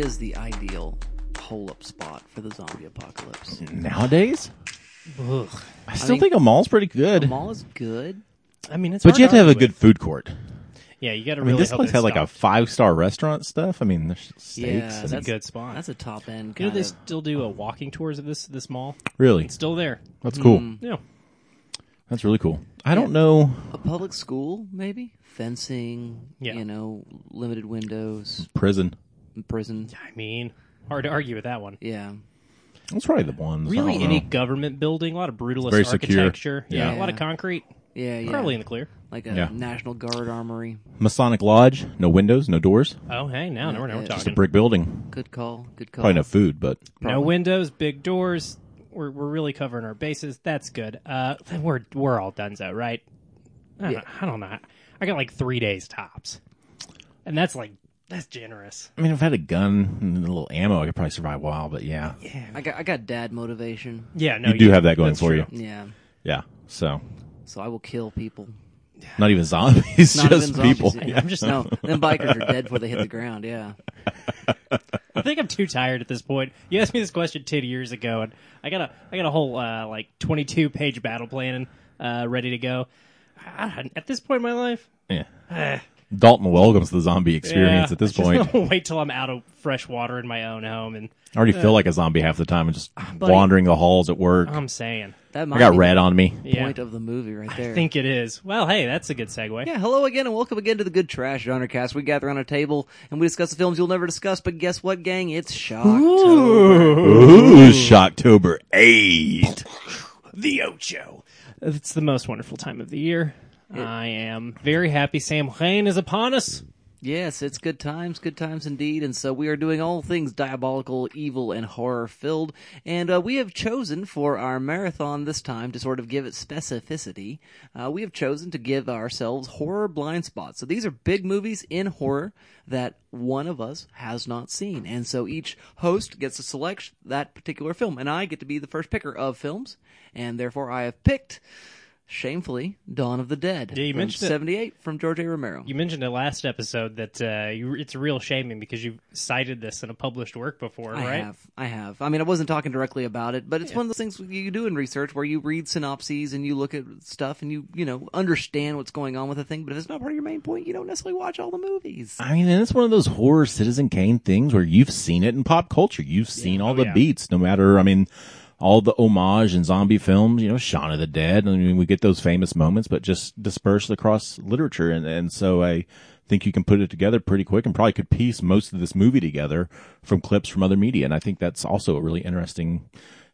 So, what is the ideal hole-up spot for the zombie apocalypse? Nowadays, Ugh. I still mean, think a mall's pretty The good. mall is good. I mean, it's But you have to have a good food court. Yeah, you got to I really. mean, this place it's had like a five star restaurant stuff. I mean, there's steaks. Yeah, That's a good spot. That's a top end you know, they of. still do a walking tours of this this mall. really, It's still there. that's cool. Hmm. Yeah. That's really cool. I don't know A public school, maybe fencing. Yeah. You know, limited windows, prison. Prison. I mean, hard to argue with that one. Yeah. That's probably the one. Really, don't any know. government building, a lot of brutalist Very secure. architecture. Yeah. Yeah. a lot of concrete. Yeah, yeah. Probably in the clear. like a Yeah. National Guard armory. Masonic Lodge, no windows, no doors, Oh, hey, now, now we're, now we're Yeah, just a talking. brick building. Good call. Good call. Probably no food, but No windows, big doors. We're we're really covering our bases. That's good. Uh, we're we're all done, so right? I don't, Yeah. I don't know. I got like three days tops, and that's like that's generous. I mean, if I had a gun and a little ammo, I could probably survive a while. But yeah, I got I got dad motivation. Yeah, no, you do have that going for true. you. Yeah. Yeah. So So I will kill people. not even zombies, Not just even zombies. people. Yeah. I'm just- no. Them bikers are dead before they hit the ground. Yeah. I think I'm too tired at this point. You asked me this question ten years ago, and I got a I got a whole uh, like 22 page battle plan uh, ready to go. I, at this point in my life, Yeah. Dalton welcomes the zombie experience yeah, at this I just point. wanna wait till I'm out of fresh water in my own home, and I already feel uh, like a zombie half the time and just ah, buddy. wandering the halls at work. I'm saying, That I got be red on me. yeah, point of the movie right there. I think it is. Well, hey, that's a good segue. Yeah, hello again and welcome again to the Good Trash Genre Cast. We gather on a table and we discuss the films you'll never discuss, but guess what, gang? It's Shocktober. Ooh, Shocktober 8. the Ocho. It's the most wonderful time of the year. I am very happy Samhain is upon us. Yes, it's good times, good times indeed. And so we are doing all things diabolical, evil, and horror filled. And uh, we have chosen for our marathon this time to sort of give it specificity. Uh, we have chosen to give ourselves horror blind spots. So these are big movies in horror that one of us has not seen. And so each host gets to select that particular film. And I get to be the first picker of films. And therefore I have picked. Shamefully, Dawn of the Dead. Yeah, you from mentioned it. 78 from George A. Romero. You mentioned it last episode that uh, you, it's real shaming because you've cited this in a published work before, I right? have. I have. I mean, I wasn't talking directly about it, but it's one of those things you do in research where you read synopses and you look at stuff and you, you know, understand what's going on with a thing. But if it's not part of your main point, you don't necessarily watch all the movies. I mean, and it's one of those horror Citizen Kane things where you've seen it in pop culture. You've seen all Oh, the yeah. beats, no matter, I mean, all the homage and zombie films, you know, Shaun of the Dead. I mean, we get those famous moments, but just dispersed across literature. And, and so I think you can put it together pretty quick and probably could piece most of this movie together from clips from other media. And I think that's also a really interesting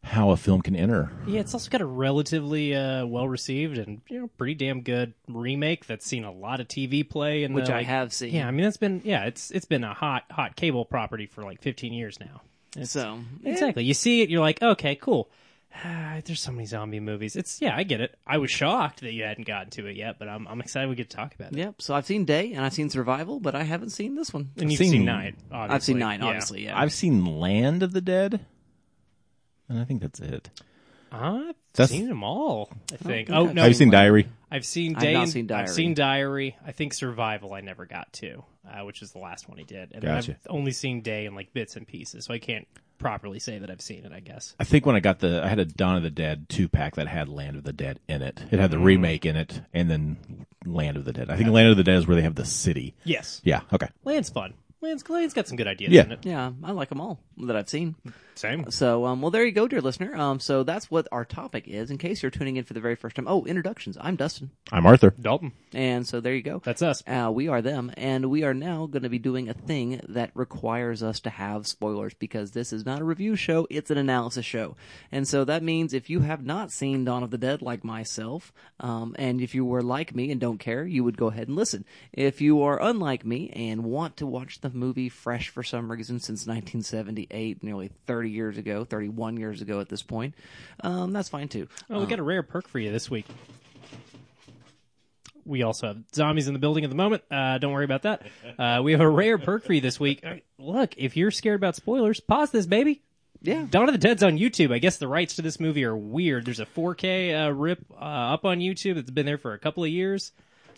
how a film can enter. Yeah, it's also got a relatively uh, well received and you know pretty damn good remake that's seen a lot of TV play and Which I have seen. Yeah, I mean that's been yeah it's it's been a hot hot cable property for like 15 years now. It's- So, exactly, you see it, you're like, okay, cool. Ah, There's so many zombie movies. It's yeah, I get it. I was shocked that you hadn't gotten to it yet, but I'm I'm excited we get to talk about it. Yep. So I've seen Day and I've seen Survival, but I haven't seen this one. And you've seen- seen, Night. Obviously. I've seen Nine, Yeah. obviously. Yeah. I've seen Land of the Dead. And I think that's it. I've That's- seen them all. I think. okay. Oh no, Have you seen Diary? I've seen I've Day. not and- seen Diary. I've seen Diary. I think Survival. I never got to, uh, which is the last one he did. And then Gotcha. I've only seen Day in like bits and pieces, so I can't properly say that I've seen it. I guess. I think when I got the, I had a Dawn of the Dead two pack that had Land of the Dead in it. It had the Mm. remake in it, and then Land of the Dead. I think Land of the Dead is where they have the city. Yes. Yeah. Okay. Land's fun. Land's Land's got some good ideas Yeah. in it. yeah, I like them all that I've seen. Same. So, um, well, there you go, dear listener. Um, so that's what our topic is. In case you're tuning in for the very first time. Oh, introductions. I'm Dustin, I'm Arthur. Dalton. and so there you go. That's us. Uh, we are them, and we are now going to be doing a thing that requires us to have spoilers because this is not a review show; it's an analysis show. And so that means if you have not seen Dawn of the Dead, like myself, um, and if you were like me and don't care, you would go ahead and listen. If you are unlike me and want to watch the movie fresh for some reason since 1978, nearly 30 years ago, 31 years ago at this point, um, that's fine too. Oh, we got a rare perk for you this week. We also have zombies in the building at the moment. Uh, don't worry about that. Uh, we have a rare perk for you this week. Uh, Look, if you're scared about spoilers, pause this, baby. Yeah. Dawn of the Dead's on YouTube. I guess the rights to this movie are weird. There's a 4K uh, rip uh, up on YouTube that's been there for a couple of years.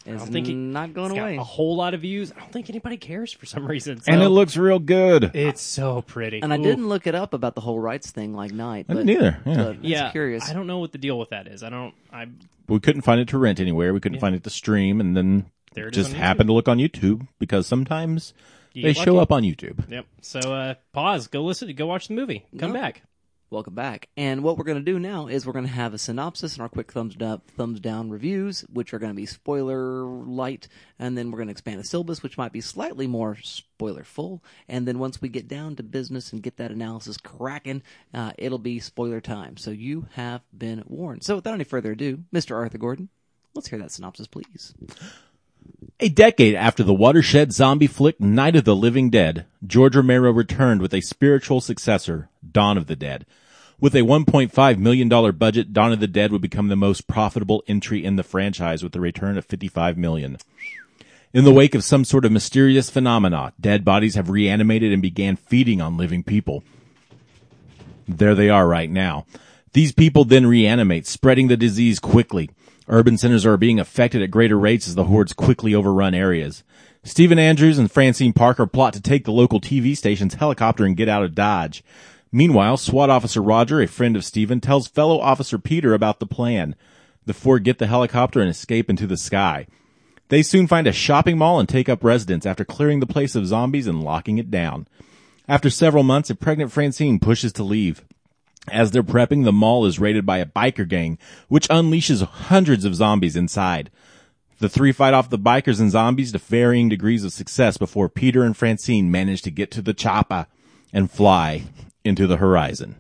Is don't think it- not going It's got away. a whole lot of views. I don't think anybody cares for some reason. and it looks real good. it's so pretty. and I didn't look it up about the whole rights thing like night. I But, didn't either. Yeah. but Yeah, curious. I don't know what the deal with that is. I don't. I we couldn't find it to rent anywhere. We couldn't find it to stream, and then There it is just on happened to look on YouTube because sometimes You they get show up on YouTube. Yep. So uh, pause. Go listen. Go watch the movie. Come No. back. Welcome back. And what we're going to do now is we're going to have a synopsis and our quick thumbs up, thumbs down reviews, which are going to be spoiler light, and then we're going to expand the syllabus, which might be slightly more spoiler full. And then once we get down to business and get that analysis cracking, uh, it'll be spoiler time. So you have been warned. So without any further ado, Mr. Arthur Gordon, let's hear that synopsis, please. A decade after the watershed zombie flick Night of the Living Dead, George Romero returned with a spiritual successor, Dawn of the Dead. With a $1.5 million budget, Dawn of the Dead would become the most profitable entry in the franchise with a return of 55 million. In the wake of some sort of mysterious phenomena, dead bodies have reanimated and began feeding on living people. There they are right now. These people then reanimate, spreading the disease quickly. Urban centers are being affected at greater rates as the hordes quickly overrun areas. Stephen Andrews and Francine Parker plot to take the local TV station's helicopter and get out of Dodge. Meanwhile, SWAT officer Roger, a friend of Stephen, tells fellow officer Peter about the plan. The four get the helicopter and escape into the sky. They soon find a shopping mall and take up residence after clearing the place of zombies and locking it down. After several months, a pregnant Francine pushes to leave. As they're prepping, the mall is raided by a biker gang, which unleashes hundreds of zombies inside. The three fight off the bikers and zombies to varying degrees of success before Peter and Francine manage to get to the chopper and fly into the horizon.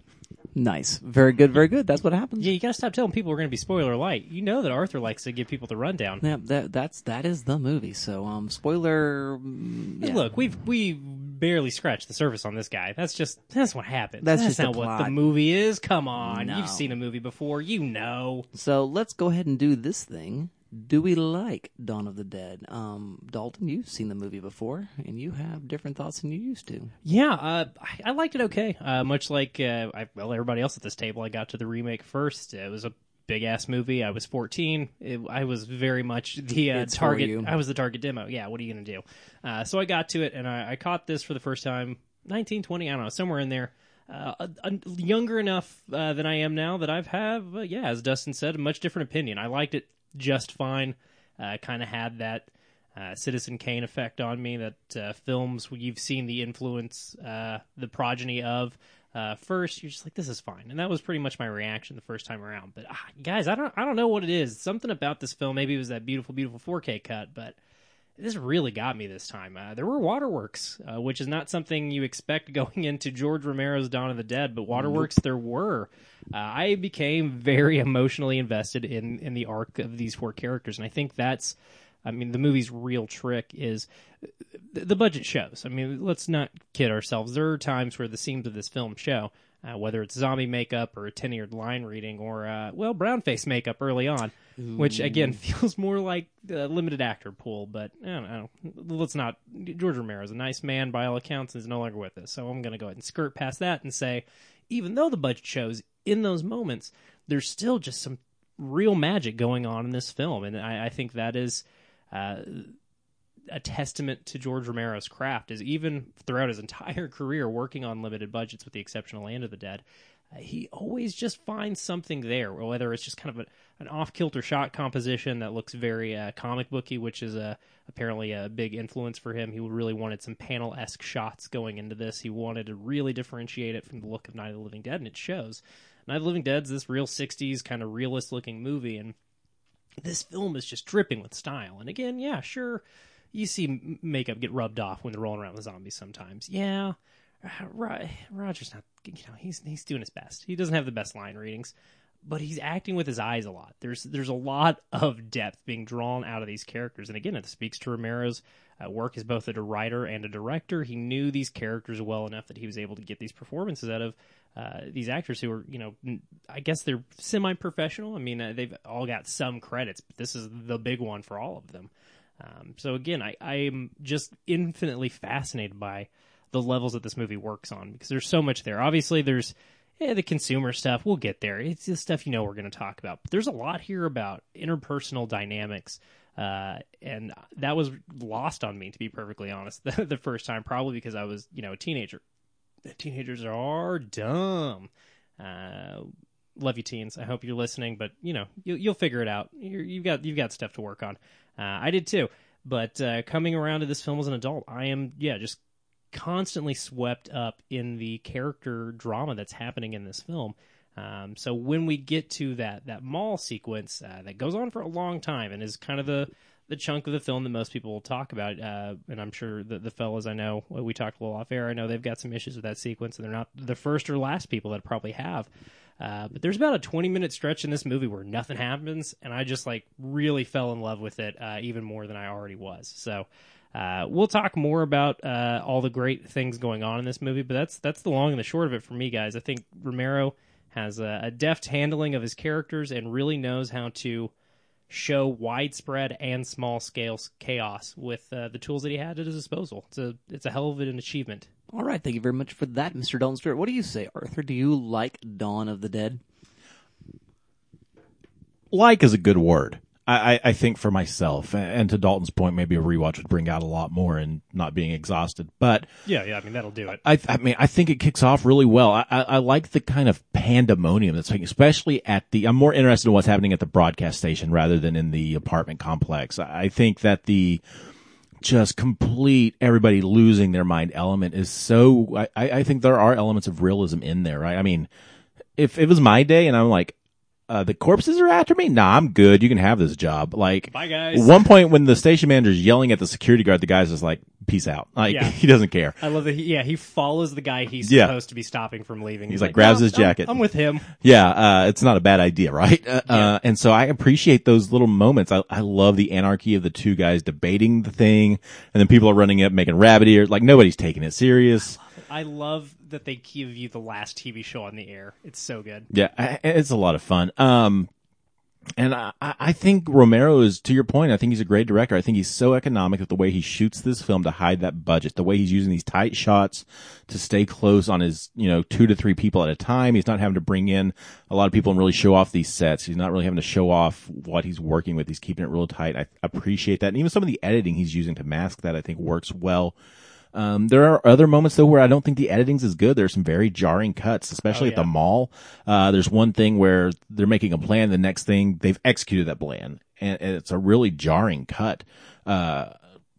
Nice. Very good, very good. That's what happens. Yeah, you gotta stop telling people we're gonna be spoiler light. You know that Arthur likes to give people the rundown. Yeah, that, that's that is the movie. So, um, spoiler. mm, yeah. Look, we've we barely scratched the surface on this guy. That's just that's what happens. That's just not the what the movie is. Come on, No. you've seen a movie before. You know. So let's go ahead and do this thing. Do we like Dawn of the Dead? Um, Dalton, you've seen the movie before, and you have different thoughts than you used to. Yeah, uh, I, I liked it okay. Uh, much like uh, I, well, everybody else at this table, I got to the remake first. It was a big ass movie. I was 14. It, I was very much the uh, target. I was the target demo. Yeah, what are you gonna do? Uh, so I got to it, and I, I caught this for the first time, 1920. I don't know, somewhere in there. Uh, younger enough uh, than I am now that I've have, uh, yeah, as Dustin said, a much different opinion. I liked it just fine. Uh, kind of had that uh, Citizen Kane effect on me. That uh, films you've seen the influence, uh, the progeny of. Uh, first, you're just like, this is fine, and that was pretty much my reaction the first time around. But ah, guys, I don't, I don't know what it is. Something about this film. Maybe it was that beautiful, beautiful 4K cut, but this really got me this time. Uh, there were waterworks, uh, which is not something you expect going into George Romero's Dawn of the Dead, but waterworks there were. Uh, I became very emotionally invested in in the arc of these four characters, and I think that's. I mean, the movie's real trick is the, budget shows. I mean, let's not kid ourselves. There are times where the seams of this film show, uh, whether it's zombie makeup or a tenured line reading or, uh, well, brown face makeup early on, which again feels more like the limited actor pool. But I don't know. Let's not. George Romero's a nice man by all accounts and is no longer with us. So I'm going to go ahead and skirt past that and say, even though the budget shows in those moments, there's still just some real magic going on in this film, and I, I think that is uh, a testament to George Romero's craft. Is even throughout his entire career working on limited budgets, with the exception of Land of the Dead, uh, he always just finds something there. Whether it's just kind of a, an off kilter shot composition that looks very uh, comic booky, which is a apparently a big influence for him. He really wanted some panel esque shots going into this. He wanted to really differentiate it from the look of Night of the Living Dead, and it shows. Night of the Living Dead's this real '60s kind of realist looking movie, and this film is just dripping with style. And again, yeah, sure, you see makeup get rubbed off when they're rolling around with zombies sometimes. Yeah, uh, Ro- Roger's not, you know, he's he's doing his best. He doesn't have the best line readings, but he's acting with his eyes a lot. There's there's a lot of depth being drawn out of these characters, and again, it speaks to Romero's uh, work as both a writer and a director. He knew these characters well enough that he was able to get these performances out of uh, these actors who are, you know, I guess they're semi-professional. I mean, uh, they've all got some credits, but this is the big one for all of them. Um, so again, I, I am just infinitely fascinated by the levels that this movie works on because there's so much there. Obviously, there's yeah, the consumer stuff. We'll get there. It's the stuff you know we're going to talk about. But there's a lot here about interpersonal dynamics Uh, and that was lost on me, to be perfectly honest, the, the first time, probably because I was, you know, a teenager. Teenagers are dumb. Uh, love you, teens. I hope you're listening, but you know, you, you'll figure it out. You're, you've got you've got stuff to work on. Uh, I did too. But uh, coming around to this film as an adult, I am yeah just constantly swept up in the character drama that's happening in this film. Um, so when we get to that that mall sequence uh, that goes on for a long time and is kind of the the chunk of the film that most people will talk about, uh, and I'm sure the, the fellas I know we talked a little off air. I know they've got some issues with that sequence, and they're not the first or last people that probably have. Uh, but there's about a 20 minute stretch in this movie where nothing happens, and I just like really fell in love with it uh, even more than I already was. So uh, we'll talk more about uh, all the great things going on in this movie, but that's that's the long and the short of it for me, guys. I think Romero has a, a deft handling of his characters and really knows how to show widespread and small scale chaos with uh, the tools that he had at his disposal. It's a it's a hell of an achievement. All right, thank you very much for that, Mr. Dalton Stewart. What do you say, Arthur? Do you like Dawn of the Dead? Like is a good word. I, I, think for myself, and to Dalton's point, maybe a rewatch would bring out a lot more and not being exhausted. But Yeah, yeah, I mean that'll do it. I, I mean, I think it kicks off really well. I, I, I like the kind of pandemonium that's like, especially at the. I'm more interested in what's happening at the broadcast station rather than in the apartment complex. I think that the just complete everybody losing their mind element is so. I, I I think there are elements of realism in there, right? I mean, if it was my day and I'm like, uh, the corpses are after me. Nah, I'm good. You can have this job. Like, Bye, guys. One point when the station manager's yelling at the security guard, the guy's just like, "Peace out." Like, Yeah. he doesn't care. I love that. He, yeah, he follows the guy he's Yeah. supposed to be stopping from leaving. He's like, grabs "No, his I'm- jacket." I'm, with him. Yeah, uh, it's not a bad idea, right? Uh, uh, and so I appreciate those little moments. I, I love the anarchy of the two guys debating the thing, and then people are running up making rabbit ears. Like nobody's taking it serious. I love that they give you the last TV show on the air. It's so good. Yeah, it's a lot of fun. Um, and I, I I think Romero is, to your point, I think he's a great director. I think he's so economic with the way he shoots this film to hide that budget, the way he's using these tight shots to stay close on his, you know, two to three people at a time. He's not having to bring in a lot of people and really show off these sets. He's not really having to show off what he's working with. He's keeping it real tight. I appreciate that. And even some of the editing he's using to mask that, I think works well. Um, there are other moments though where I don't think the editing's as good. There's some very jarring cuts, especially Oh, at the mall. Uh, there's one thing where they're making a plan. The next thing they've executed that plan and, and it's a really jarring cut. Uh,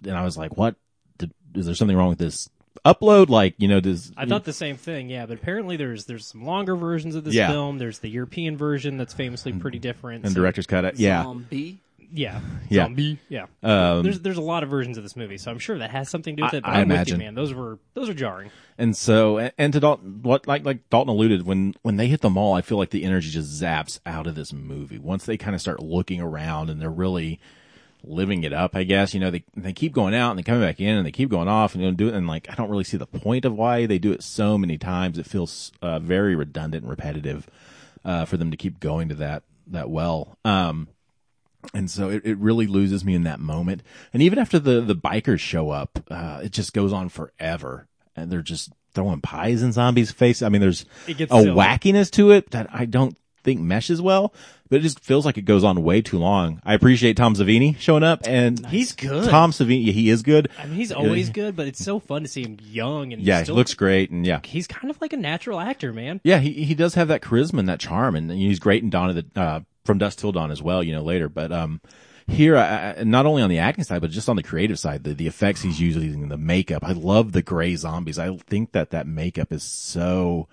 and I was like, what? Did, is there something wrong with this upload? Like, you know, does, I thought the same thing. Yeah, but apparently there's there's some longer versions of this Yeah. film. There's the European version that's famously pretty different. and So- director's cut it. Yeah. Zombie. Yeah, Yeah. zombie. Yeah. Um, there's there's a lot of versions of this movie, so I'm sure that has something to do with I- it. But I I'm with imagine. you, man. Those were those are jarring. And so, and, to Dalton, what like like Dalton alluded, when when they hit the mall, I feel like the energy just zaps out of this movie. Once they kind of start looking around and they're really living it up, I guess you know they they keep going out and they come back in and they keep going off and you know do it. And like I don't really see the point of why they do it so many times. It feels uh, very redundant and repetitive uh, for them to keep going to that that well. Um, and so it, it really loses me in that moment. And even after the, the bikers show up, uh, it just goes on forever. And they're just throwing pies in zombies' face. I mean, there's It gets a silly. wackiness to it that I don't think meshes well, but it just feels like it goes on way too long. I appreciate Tom Savini showing up and He's good. Tom Savini, yeah, he is good. I mean, he's always good, but it's so fun to see him young and Yeah, he still, looks great. And yeah. He's kind of like a natural actor, man. Yeah, he he does have that charisma and that charm, and he's great in Dawn of the uh, from Dust Till Dawn as well. You know later, but um, here I, I- not only on the acting side, but just on the creative side, the the effects he's using, the makeup. I love the gray zombies. I think that that makeup is so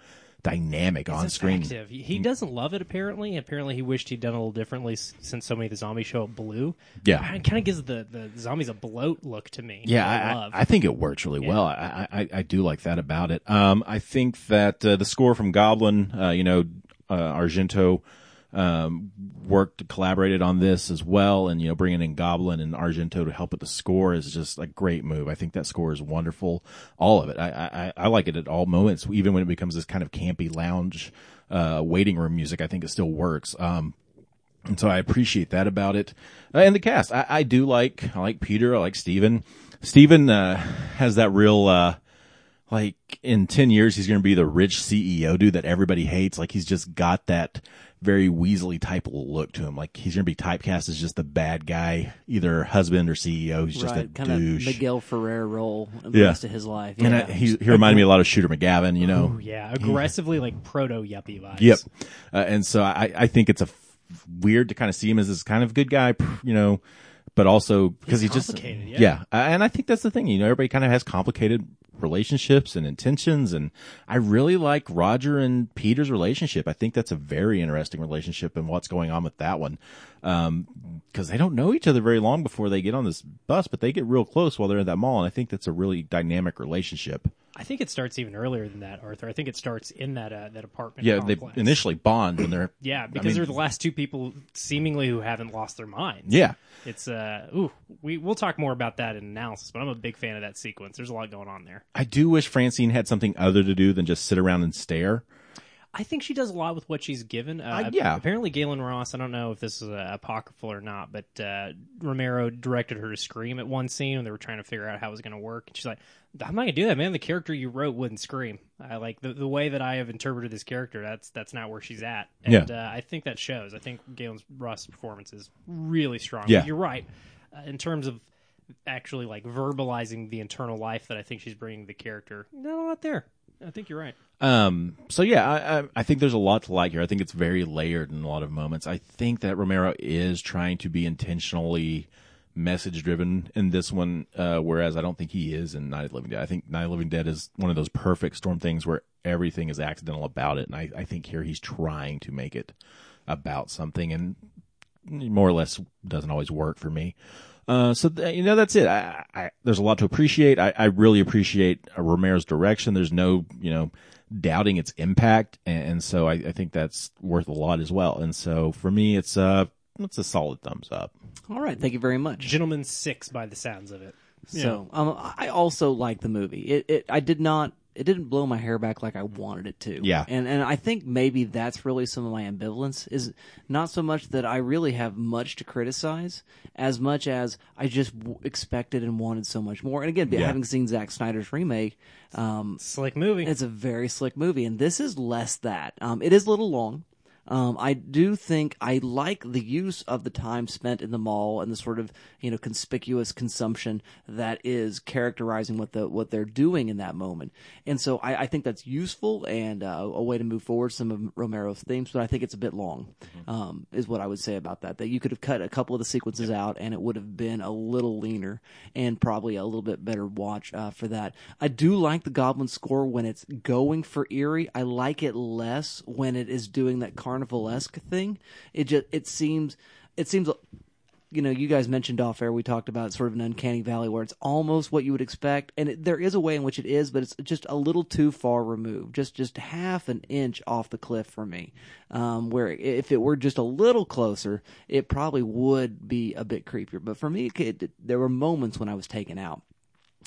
dynamic on screen. effective. He, doesn't love it apparently. Apparently, he wished he'd done a little differently since so many of the zombies show up blue. Yeah. it kind of gives the, the zombies a bloat look to me. Yeah, I, love. I, I think it works really well. I, I, I do like that about it. Um, I think that uh, the score from Goblin, uh, you know, uh, Argento um, worked, collaborated on this as well, and you know, bringing in Goblin and Argento to help with the score is just a great move. I think that score is wonderful. All of it, I, I, I like it at all moments, even when it becomes this kind of campy lounge uh, waiting room music. I think it still works. Um, and so I appreciate that about it. Uh, and the cast, I, I do like, I like Peter, I like Steven. Steven, uh, has that real, uh, like in 10 years he's going to be the rich CEO dude that everybody hates. Like he's just got that very Weasley type look to him. Like he's going to be typecast as just the bad guy, either husband or CEO. He's just a right, kind of douche. Miguel Ferrer role the Yeah. rest of his life. and I, he, he reminded me a lot of Shooter McGavin, you know? Ooh, yeah, aggressively like proto yuppie vibes. Yep. Uh, and so I, I think it's a f- weird to kind of see him as this kind of good guy, you know, but also because he just, complicated, yeah. Uh, and I think that's the thing, you know, everybody kind of has complicated relationships and intentions. And I really like Roger and Peter's relationship. I think that's a very interesting relationship and what's going on with that one. Um, cause they don't know each other very long before they get on this bus, but they get real close while they're in that mall. And I think that's a really dynamic relationship. I think it starts even earlier than that, Arthur. I think it starts in that uh, that apartment. Yeah. They initially bond when they're, Yeah, because mean- they're the last two people seemingly who haven't lost their minds. yeah. It's uh ooh, we we'll talk more about that in analysis, but I'm a big fan of that sequence. There's a lot going on there. I do wish Francine had something other to do than just sit around and stare. I think she does a lot with what she's given. Uh, Uh, yeah. Apparently, Gaylen Ross. I don't know if this is uh, apocryphal or not, but uh, Romero directed her to scream at one scene when they were trying to figure out how it was going to work. And she's like, "I'm not going to do that, man. The character you wrote wouldn't scream. I like the the way that I have interpreted this character. That's that's not where she's at. And Yeah. uh, I think that shows. I think Gaylen Ross' performance is really strong. Yeah. But you're right uh, in terms of actually like verbalizing the internal life that I think she's bringing to the character. Not a lot there. I think you're right. Um, so yeah, I, I, I think there's a lot to like here. I think it's very layered in a lot of moments. I think that Romero is trying to be intentionally message driven in this one, uh, whereas I don't think he is in Night of Living Dead. I think Night of Living Dead is one of those perfect storm things where everything is accidental about it. And I, I think here he's trying to make it about something and more or less doesn't always work for me. Uh, so th- you know that's it. I, I, there's a lot to appreciate. I, I really appreciate Romero's direction. There's no you know doubting its impact, and, and so I, I think that's worth a lot as well. And so for me, it's uh it's a solid thumbs up. All right, thank you very much. Gentleman Six by the sounds of it. So um, I also like the movie. It, it I did not. It didn't blow my hair back like I wanted it to. Yeah. and and I think maybe that's really some of my ambivalence is not so much that I really have much to criticize, as much as I just w- expected and wanted so much more. And again, Yeah. having seen Zack Snyder's remake, um, Slick movie. it's a very slick movie, and this is less that. Um, it is a little long. Um, I do think I like the use of the time spent in the mall and the sort of you know conspicuous consumption that is characterizing what the what they're doing in that moment, and so I, I think that's useful and uh, a way to move forward some of Romero's themes. But I think it's a bit long, um, is what I would say about that. That you could have cut a couple of the sequences out, and it would have been a little leaner and probably a little bit better watch uh, for that. I do like the Goblin score when it's going for eerie. I like it less when it is doing that carnivalesque thing. It just it seems it seems you know, you guys mentioned off air. We talked about sort of an uncanny valley where it's almost what you would expect, and it, there is a way in which it is, but it's just a little too far removed, just just half an inch off the cliff for me. Um, where if it were just a little closer, it probably would be a bit creepier. But for me, it, it, there were moments when I was taken out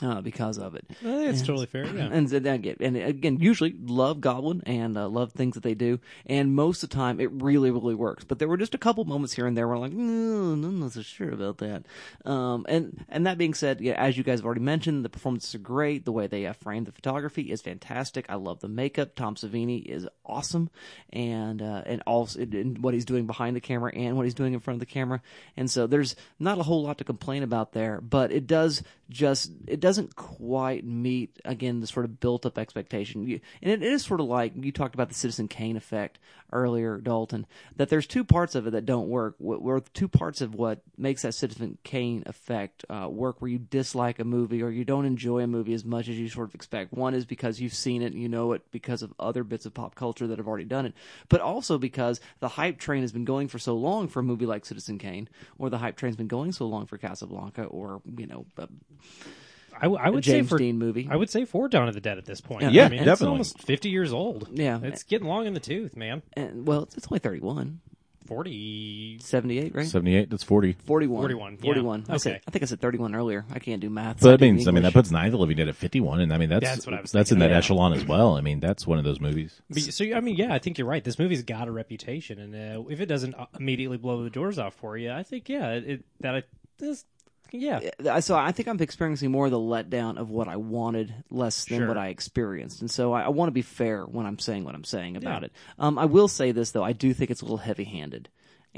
uh, because of it. I think it's totally fair. Yeah. And again, and again, usually love Goblin and uh, love things that they do, and most of the time it really, really works. But there were just a couple moments here and there where I'm like, no, I'm not so sure about that. Um, and and that being said, yeah, as you guys have already mentioned, the performances are great. The way they uh, frame the photography is fantastic. I love the makeup. Tom Savini is awesome, and uh, and also in what he's doing behind the camera and what he's doing in front of the camera. And so there's not a whole lot to complain about there, but it does just it doesn't quite meet again the sort of built up expectation. You, and it, is sort of like you talked about the Citizen Kane effect earlier, Dalton. That there's two parts of it that don't work. Wh- Where two parts of what makes that Citizen Kane effect uh, work, where you dislike a movie or you don't enjoy a movie as much as you sort of expect. One is because you've seen it and you know it because of other bits of pop culture that have already done it, but also because the hype train has been going for so long for a movie like Citizen Kane, or the hype train's been going so long for Casablanca, or you know. Uh, I, w- I would James say for Dean movie. I would say for Dawn of the Dead at this point. Yeah, I mean, It's almost fifty years old. Yeah. it's getting long in the tooth, man. and, well, it's, it's only 31. Forty. 78, right? 78, that's 40. 41. 41, yeah. 41. I, said, Okay. I think I said 31 earlier. I can't do math. But that do means, I mean, that puts Night of the Living Dead at 51, and I mean, that's, That's what I was that's in that yeah. echelon as well. I mean, that's one of those movies. But, so I mean, yeah, I think you're right. This movie's got a reputation, and uh, if it doesn't uh, immediately blow the doors off for you, I think yeah, it, it that it, this yeah. Uh, so I think I'm experiencing more of the letdown of what I wanted, less than Sure. what I experienced, and so I, I want to be fair when I'm saying what I'm saying about Yeah. it. Um, I will say this though, I do think it's a little heavy-handed,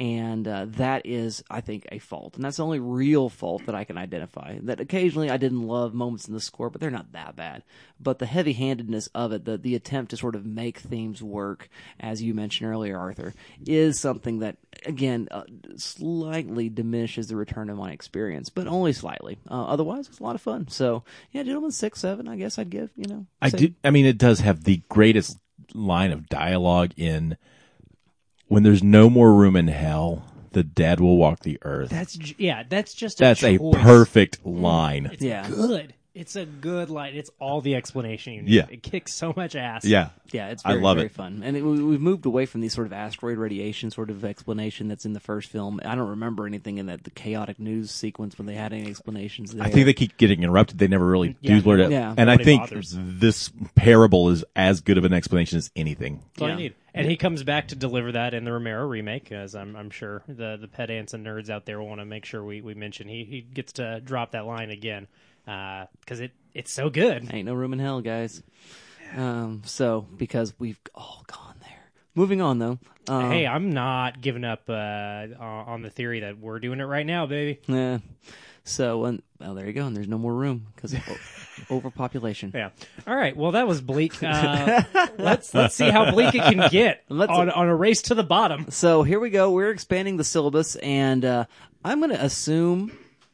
and uh, that is, I think, a fault, and that's the only real fault that I can identify. That occasionally I didn't love moments in the score, but they're not that bad. But the heavy-handedness of it, the the attempt to sort of make themes work, as you mentioned earlier, Arthur, is something that again uh, slightly diminishes the return of my experience, but only slightly. Uh, otherwise, it's a lot of fun. So yeah, gentlemen, six, seven, I guess I'd give. You know, I say- do. I mean, it does have the greatest line of dialogue in when there's no more room in hell. The dead will walk the earth. That's j- yeah. That's just That's a choice. perfect mm. line. It's Yeah. good. It's a good line. It's all the explanation you need. Yeah. It kicks so much ass. Yeah, Yeah, it's I very, love very it. fun, and it, we, we've moved away from these sort of asteroid radiation sort of explanation that's in the first film. I don't remember anything in that the chaotic news sequence when they had any explanations. There. I think they keep getting interrupted. They never really Yeah, do blurt it. yeah. and I Nobody think bothers. this parable is as good of an explanation as anything. That's all Yeah. you need. And he comes back to deliver that in the Romero remake, as I'm, I'm sure the the pedants and nerds out there will want to make sure we, we mention. He he gets to drop that line again because it it's so good. Ain't no room in hell, guys. Um, so because we've all gone there. Moving on though. Um, Hey, I'm not giving up uh, on the theory that we're doing it right now, baby. Yeah. So, and, well, there you go. And there's no more room because o- overpopulation. Yeah. All right. Well, that was bleak. Uh, let's let's see how bleak it can get Let's- on on a race to the bottom. So here we go. We're expanding the syllabus, and uh, I'm going to assume.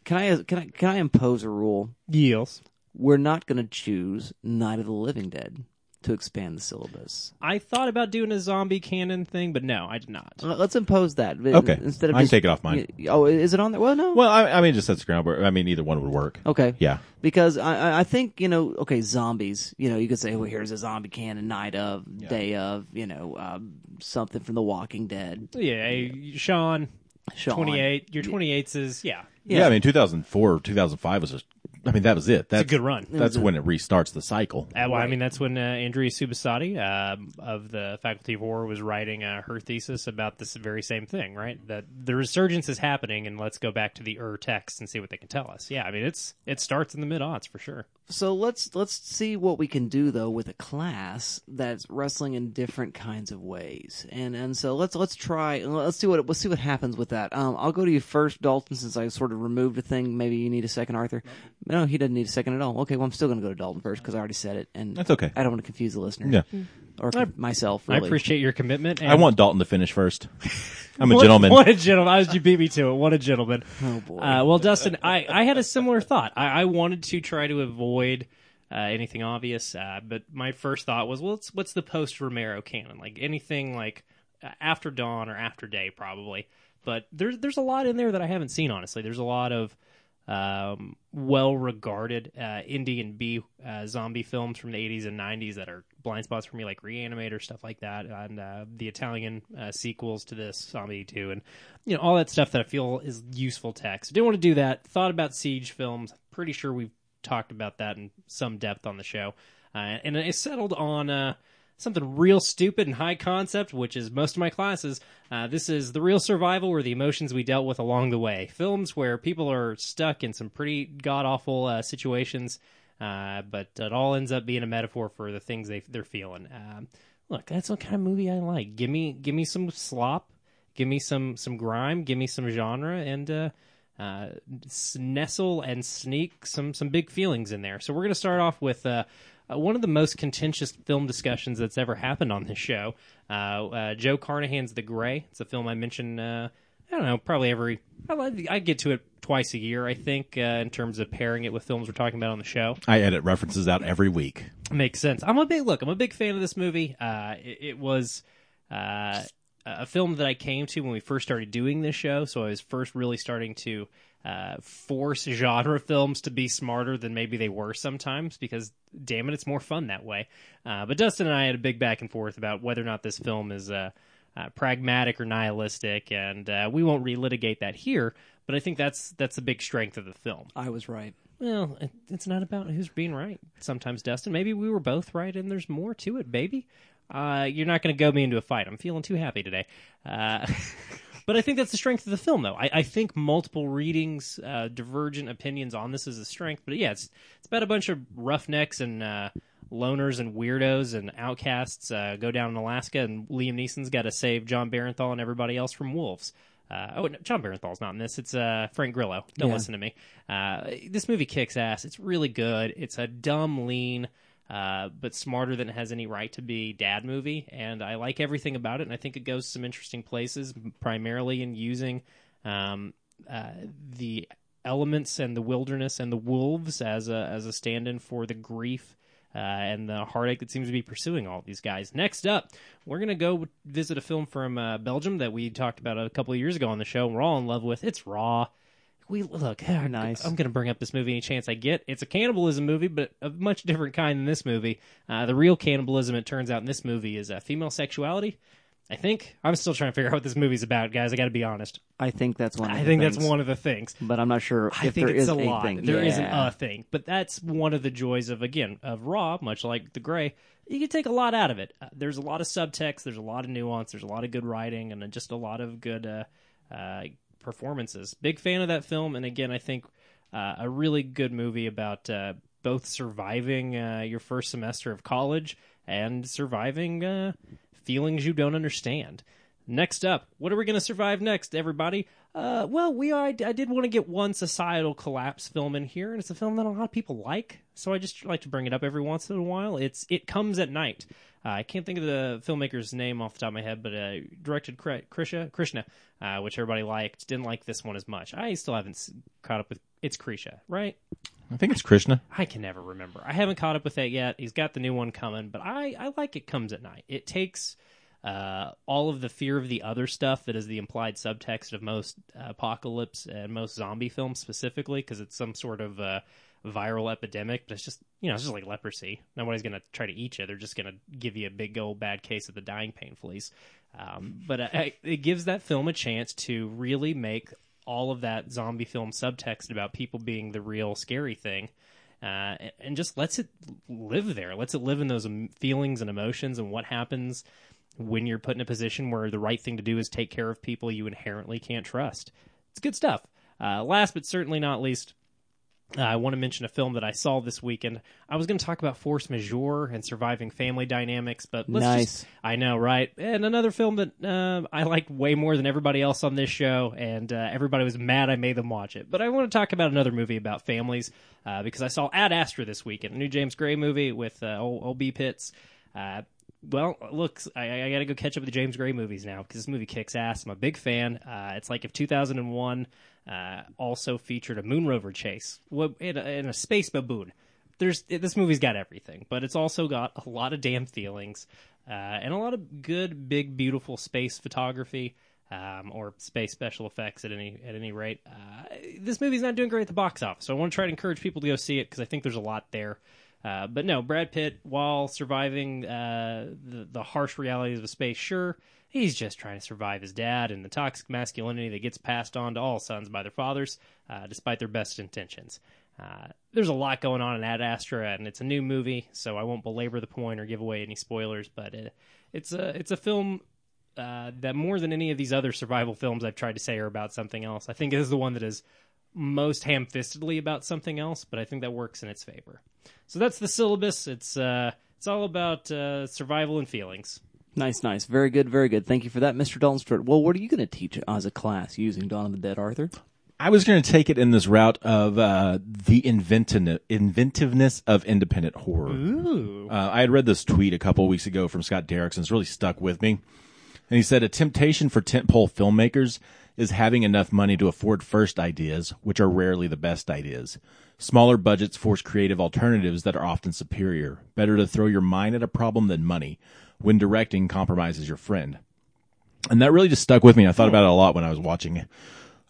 Can I can I can I impose a rule? Yields. We're not going to choose Night of the Living Dead to expand the syllabus. I thought about doing a zombie canon thing, but no, I did not. Let's impose that. Okay. Instead of I can just- take it off mine. Oh, is it on there? Well, no. Well, I, I mean, just that's groundwork. I mean, either one would work. Okay. Yeah. Because I, I- I think, you know, okay, zombies, you know, you could say, well, here's a zombie canon, night of, day of, you know, um, something from The Walking Dead. Yeah, hey, Sean, Sean. twenty eight. Your twenty eights is yeah. yeah. I mean, 2004, 2005 was just, I mean, that was it. That's a good run. That's when it restarts the cycle. Uh, well, I mean, that's when uh, Andrea Subissati um of the Faculty of Horror was writing uh, her thesis about this very same thing, right? That the resurgence is happening, and let's go back to the Ur text and see what they can tell us. Yeah, I mean, it's it starts in the mid aughts for sure. So let's let's see what we can do though with a class that's wrestling in different kinds of ways, and and so let's let's try let's see what let's see what happens with that. Um, I'll go to you first, Dalton, since I sort of removed a thing. Maybe you need a second, Arthur. No, he doesn't need a second at all. Okay, well I'm still going to go to Dalton first because I already said it, and That's okay. I don't want to confuse the listener. Yeah. Or I- myself. I appreciate your commitment. And I want Dalton to finish first. I'm a What- gentleman. What a gentleman! I was you beat me to it. What a gentleman. Oh boy. Uh, well, Dustin, I, I had a similar thought. I, I wanted to try to avoid uh, anything obvious, uh, but my first thought was, well, what's, what's the post Romero canon? Like anything like uh, After Dawn or After Day, probably. But there's there's a lot in there that I haven't seen. Honestly, there's a lot of um, well-regarded uh, indie and B uh, zombie films from the 80s and 90s that are blind spots for me, like Reanimator stuff like that, and uh, the Italian uh, sequels to this, Zombie 2, and you know all that stuff that I feel is useful text. Didn't want to do that. Thought about siege films. Pretty sure we've talked about that in some depth on the show, uh, and I settled on. Uh, something real stupid and high concept, which is most of my classes. Uh, this is the real survival or the emotions we dealt with along the way. Films where people are stuck in some pretty god awful uh, situations, uh, but it all ends up being a metaphor for the things they they're feeling. Um, look, that's what kind of movie I like. Give me give me some slop, give me some some grime, give me some genre, and. Uh, uh, nestle and sneak some some big feelings in there. So we're going to start off with uh, uh, one of the most contentious film discussions that's ever happened on this show. Uh, uh, Joe Carnahan's The Grey. It's a film I mentioned. Uh, I don't know, probably every. I, I get to it twice a year, I think, uh, in terms of pairing it with films we're talking about on the show. I edit references out every week. Makes sense. I'm a big look. I'm a big fan of this movie. Uh, it, it was uh, a film that I came to when we first started doing this show. So I was first really starting to uh, force genre films to be smarter than maybe they were sometimes. Because damn it, it's more fun that way. Uh, but Dustin and I had a big back and forth about whether or not this film is. Uh, uh, pragmatic or nihilistic, and uh, we won't relitigate that here. But I think that's that's the big strength of the film. I was right. Well, it's not about who's being right. Sometimes, Dustin, maybe we were both right, and there's more to it, baby. Uh, you're not going to go me into a fight. I'm feeling too happy today. Uh, But I think that's the strength of the film, though. I, I think multiple readings, uh, divergent opinions on this is a strength. But yeah, it's it's about a bunch of roughnecks and uh, loners and weirdos and outcasts uh, go down in Alaska, and Liam Neeson's got to save Jon Bernthal and everybody else from wolves. Uh, oh, no, Jon Bernthal's not in this. It's uh, Frank Grillo. Don't Yeah. listen to me. Uh, this movie kicks ass. It's really good. It's a dumb, lean, uh, but smarter than it has any right to be dad movie. And I like everything about it. And I think it goes some interesting places, primarily in using um, uh, the elements and the wilderness and the wolves as a as a stand-in for the grief uh, and the heartache that seems to be pursuing all these guys. Next up, we're gonna go visit a film from uh, Belgium that we talked about a couple of years ago on the show. and We're all in love with. It's Raw. We look. How nice. I'm gonna bring up this movie any chance I get. It's a cannibalism movie, but a much different kind than this movie. Uh, the real cannibalism, it turns out, in this movie is uh, female sexuality. I think I'm still trying to figure out what this movie's about, guys. I got to be honest. I think that's one. Of I the think things, that's one of the things. but I'm not sure I if think there it's is a lot. thing. There yeah. not a thing, but that's one of the joys of again of Raw. Much like the Grey, you can take a lot out of it. Uh, there's a lot of subtext. There's a lot of nuance. There's a lot of good writing, and just a lot of good uh, uh, performances. Big fan of that film, and again, I think uh, a really good movie about uh, both surviving uh, your first semester of college and surviving uh, feelings you don't understand. Next up, what are we going to survive next, everybody? Uh, well, we I, I did want to get one societal collapse film in here, and it's a film that a lot of people like, so I just like to bring it up every once in a while. It's It Comes at Night. Uh, I can't think of the filmmaker's name off the top of my head, but uh, directed Kri- Krisha, Krishna, uh, which everybody liked. Didn't like this one as much. I still haven't caught up with. It's Krisha, right? I think it's Krishna. I can never remember. I haven't caught up with that yet. He's got the new one coming, but I, I like it comes at night. It takes uh, all of the fear of the other stuff that is the implied subtext of most uh, apocalypse and most zombie films specifically, because it's some sort of uh, viral epidemic. But it's just you know it's just like leprosy. Nobody's gonna try to eat you. They're just gonna give you a big old bad case of the dying pain fleas. Um, but uh, it gives that film a chance to really make all of that zombie film subtext about people being the real scary thing uh, and just lets it live there. Lets it live in those feelings and emotions and what happens when you're put in a position where the right thing to do is take care of people you inherently can't trust. It's good stuff. Uh, last but certainly not least, uh, I want to mention a film that I saw this weekend. I was going to talk about force majeure and surviving family dynamics, but let's Nice. just I know, right? And another film that uh, I liked way more than everybody else on this show, and uh, everybody was mad I made them watch it. But I want to talk about another movie about families uh, because I saw Ad Astra this weekend, a new James Gray movie with uh, old, old B. Pitts. Uh, well, look, I, I got to go catch up with the James Gray movies now because this movie kicks ass. I'm a big fan. Uh, it's like if 2001 uh, also featured a moon rover chase in a, in a space baboon there's this movie's got everything, but it's also got a lot of damn feelings uh, and a lot of good, big, beautiful space photography um, or space special effects at any at any rate. Uh, this movie's not doing great at the box office, so I want to try to encourage people to go see it because I think there's a lot there. Uh, but no, Brad Pitt, while surviving uh, the, the harsh realities of space, sure, he's just trying to survive his dad and the toxic masculinity that gets passed on to all sons by their fathers, uh, despite their best intentions. Uh, there's a lot going on in Ad Astra, and it's a new movie, so I won't belabor the point or give away any spoilers. But it, it's a it's a film uh, that more than any of these other survival films I've tried to say are about something else. I think it is the one that is most ham-fistedly about something else, but I think that works in its favor. So that's the syllabus. It's uh, it's all about uh, survival and feelings. Nice, nice. Very good, very good. Thank you for that, Mr. Dalton Stewart. Well, what are you going to teach as a class using Dawn of the Dead, Arthur? I was going to take it in this route of uh, the inventiveness of independent horror. Ooh, Uh, I had read this tweet a couple weeks ago from Scott Derrickson. It's really stuck with me. And he said, a temptation for tentpole filmmakers is having enough money to afford first ideas, which are rarely the best ideas. Smaller budgets force creative alternatives that are often superior. Better to throw your mind at a problem than money. When directing compromises your friend. And that really just stuck with me. I thought about it a lot when I was watching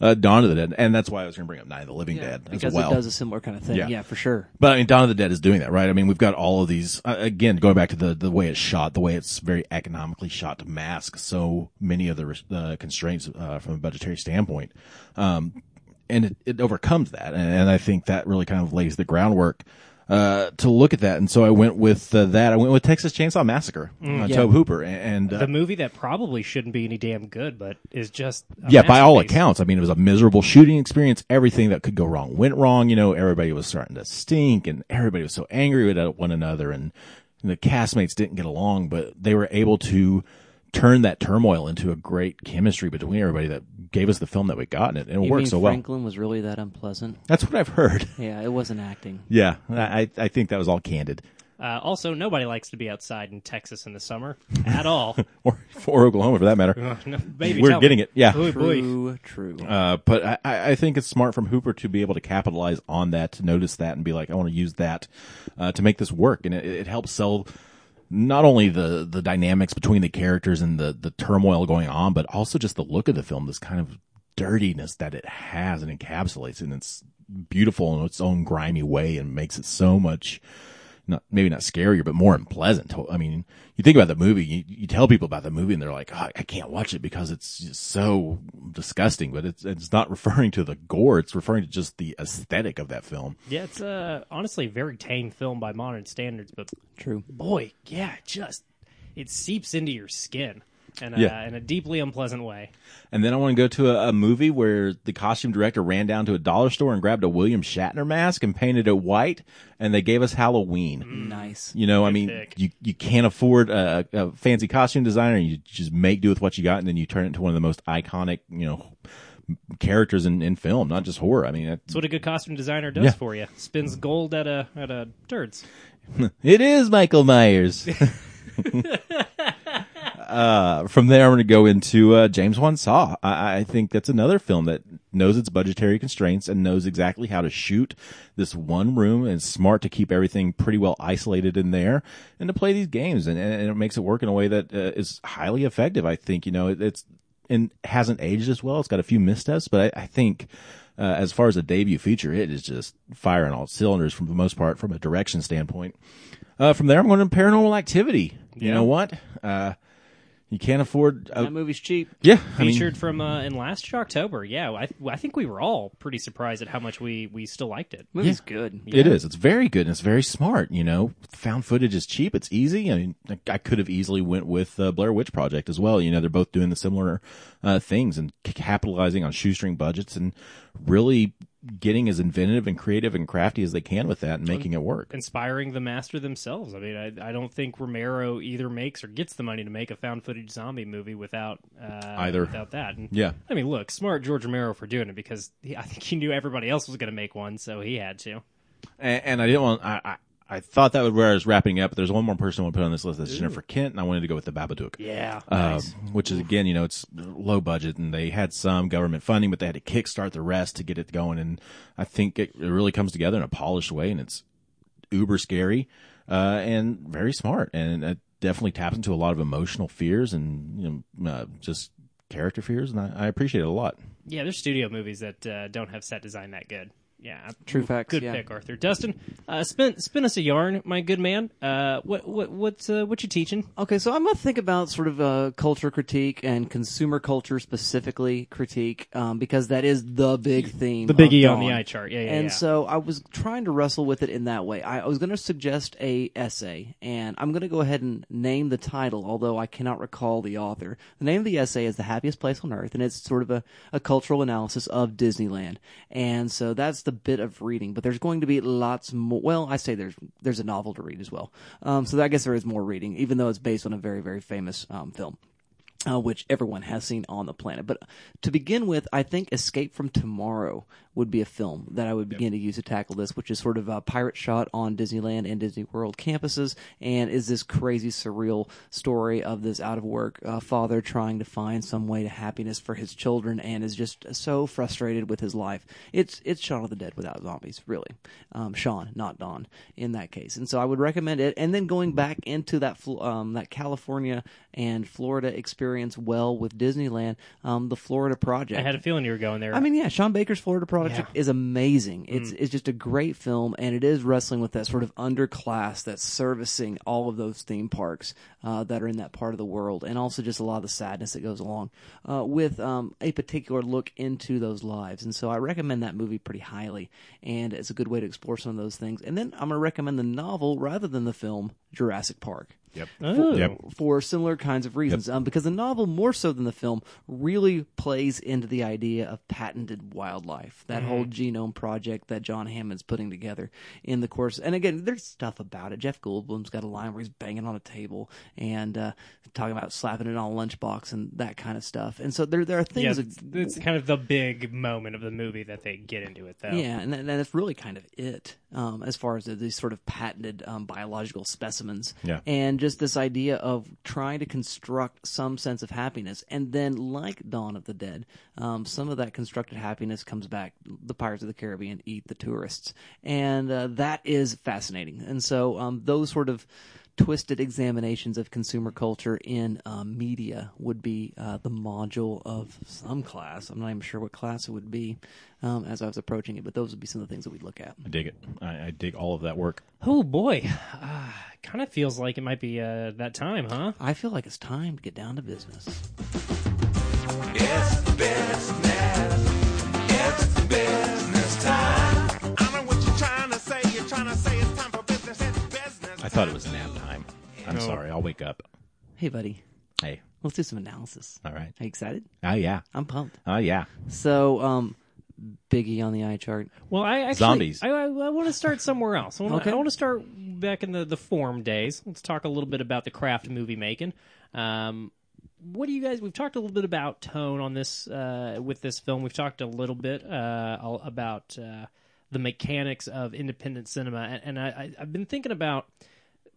uh, Dawn of the Dead. And that's why I was going to bring up Night of the Living Dead as because well. it does a similar kind of thing. Yeah. Yeah, for sure. But I mean, Dawn of the Dead is doing that, right? I mean, we've got all of these, uh, again, going back to the, the way it's shot, the way it's very economically shot to mask so many of the uh, constraints, uh, from a budgetary standpoint. Um, and it, it overcomes that. And, and I think that really kind of lays the groundwork, uh, to look at that. And so I went with uh, that. I went with Texas Chainsaw Massacre, uh, Yeah. Tobe Hooper, and uh, The movie that probably shouldn't be any damn good, but is just yeah, by all accounts, I mean, it was a miserable shooting experience. Everything that could go wrong went wrong. You know, everybody was starting to stink and everybody was so angry with one another and the castmates didn't get along, but they were able to turn that turmoil into a great chemistry between everybody that gave us the film that we got and it, and it You worked mean so well. Franklin was really that unpleasant? That's what I've heard. Yeah, it wasn't acting. Yeah, I, I think that was all candid. Uh, also, nobody likes to be outside in Texas in the summer at all. Or, or Oklahoma for that matter. Uh, no, baby, We're tell me. getting it. Yeah. Boy, boy. True, true. Uh, but I, I I think it's smart from Hooper to be able to capitalize on that, to notice that, and be like, I want to use that uh, to make this work, and it, it helps sell not only the the dynamics between the characters and the the turmoil going on, but also just the look of the film, this kind of dirtiness that it has and encapsulates, and it's beautiful in its own grimy way, and makes it so much. Not maybe not scarier, but more unpleasant. I mean, you think about the movie, you, you tell people about the movie, and they're like, oh, "I can't watch it because it's just so disgusting." But it's it's not referring to the gore; it's referring to just the aesthetic of that film. Yeah, it's uh, honestly a very tame film by modern standards, but True. boy, yeah, just it seeps into your skin in a, Yeah. in a deeply unpleasant way. And then I want to go to a, a movie where the costume director ran down to a dollar store and grabbed a William Shatner mask and painted it white, and they gave us Halloween. Mm. Nice. You know, I mean, pick. you you can't afford a, a fancy costume designer. You just make do with what you got, and then you turn it into one of the most iconic, you know, characters in, in film, not just horror. I mean, it, That's what a good costume designer does Yeah. for you. Spins gold at a at a turds. it is Michael Myers. uh, from there, I'm going to go into uh, James Wan Saw. I, I think that's another film that knows its budgetary constraints and knows exactly how to shoot this one room and smart to keep everything pretty well isolated in there and to play these games. And, and it makes it work in a way that uh, is highly effective. I think, you know, it, it's, and hasn't aged as well. It's got a few missteps, but I, I think, uh, as far as a debut feature, it is just firing all cylinders for the most part from a direction standpoint. Uh, from there, I'm going to Paranormal Activity. You Yeah. know what? Uh, you can't afford. A, That movie's cheap. yeah, I mean, Featured from uh, in last year October. Yeah, I I think we were all pretty surprised at how much we we still liked it. Movie's good. It is. It's very good and it's very smart. You know, found footage is cheap. It's easy. I mean, I could have easily went with uh, Blair Witch Project as well. You know, they're both doing the similar uh, things and capitalizing on shoestring budgets and really getting as inventive and creative and crafty as they can with that and making it work. Inspiring the master themselves. I mean, I, I don't think Romero either makes or gets the money to make a found footage zombie movie without uh, Either. without that. And, Yeah. I mean, look, smart George Romero for doing it because he, I think he knew everybody else was going to make one, so he had to. And, and I didn't want. I, I thought that was where I was wrapping up. But there's one more person I want to put on this list. That's Jennifer Kent, and I wanted to go with the Babadook. Yeah, um, which is again, you know, it's low budget, and they had some government funding, but they had to kickstart the rest to get it going. And I think it, it really comes together in a polished way, and it's uber scary uh, and very smart, and it definitely taps into a lot of emotional fears and you know, uh, just character fears, and I, I appreciate it a lot. Yeah, there's studio movies that uh, don't have set design that good. Yeah, True facts, Good yeah. pick, Arthur. Dustin, uh, spin spin us a yarn, my good man. Uh, what what what uh, what you teaching? Okay, so I'm gonna think about sort of uh, culture critique and consumer culture specifically critique um, because that is the big theme. The biggie on the eye chart. Yeah, yeah, and yeah. so I was trying to wrestle with it in that way. I, I was going to suggest a essay, and I'm going to go ahead and name the title, although I cannot recall the author. The name of the essay is "The Happiest Place on Earth," and it's sort of a, a cultural analysis of Disneyland. And so that's the bit of reading. But there's going to be lots more. Well, I say there's there's a novel to read as well. Um, so I guess there is more reading, even though it's based on a very very famous um, film uh, which everyone has seen on the planet. But to begin with, I think Escape from Tomorrow would be a film that I would begin to use to tackle this, which is sort of a pirate shot on Disneyland and Disney World campuses, and is this crazy, surreal story of this out of work uh, father trying to find some way to happiness for his children, and is just so frustrated with his life. It's it's Shaun of the Dead without zombies, really. Um, Sean, not Don, in that case. And so I would recommend it. And then going back into that um, that California and Florida experience experience well with Disneyland, um, the Florida Project. I had a feeling you were going there. I mean, yeah, Sean Baker's Florida Project Yeah. is amazing. It's it's just a great film, and it is wrestling with that sort of underclass that's servicing all of those theme parks uh, that are in that part of the world, and also just a lot of the sadness that goes along uh, with um, a particular look into those lives. And so, I recommend that movie pretty highly, and it's a good way to explore some of those things. And then I'm going to recommend the novel rather than the film Jurassic Park Yep. Oh. Yep. for similar kinds of reasons. Um, because the novel, more so than the film, really plays into the idea of patented wildlife. That whole genome project that John Hammond's putting together in the course. And again, there's stuff about it. Jeff Goldblum's got a line where he's banging on a table and uh, talking about slapping it on a lunchbox and that kind of stuff. And so there there are yeah, things. it's, it's kind of the big moment of the movie that they get into it, though. Yeah, and, that- and that's really kind of it um, as far as the, these sort of patented um, biological specimens. Yeah. And just this idea of trying to construct some sense of happiness. And then, like Dawn of the Dead, um, some of that constructed happiness comes back. The Pirates of the Caribbean eat the tourists. And uh, that is fascinating. And so, um, those sort of twisted examinations of consumer culture in um, media would be uh, the module of some class. I'm not even sure what class it would be um, as I was approaching it, but those would be some of the things that we'd look at. I dig it. I, I dig all of that work. Oh boy, uh, kind of feels like it might be uh, that time, huh? I feel like it's time to get down to business. It's business. It's business time. I know what you're trying to say. You're trying to say it's time for business. It's business. I thought it was nap time. I'm sorry. I'll wake up. Hey, buddy, Hey. let's do some analysis. All right. Are you excited? Oh yeah. I'm pumped. Oh yeah. So, um, Biggie on the eye chart. Well, I actually, Zombies. I, I, I want to start somewhere else. I want Okay. to I want to start back in the the form days. Let's talk a little bit about the craft movie making. Um, what do you guys? We've talked a little bit about tone on this uh, with this film. We've talked a little bit uh, al- about uh, the mechanics of independent cinema, and, and I, I, I've been thinking about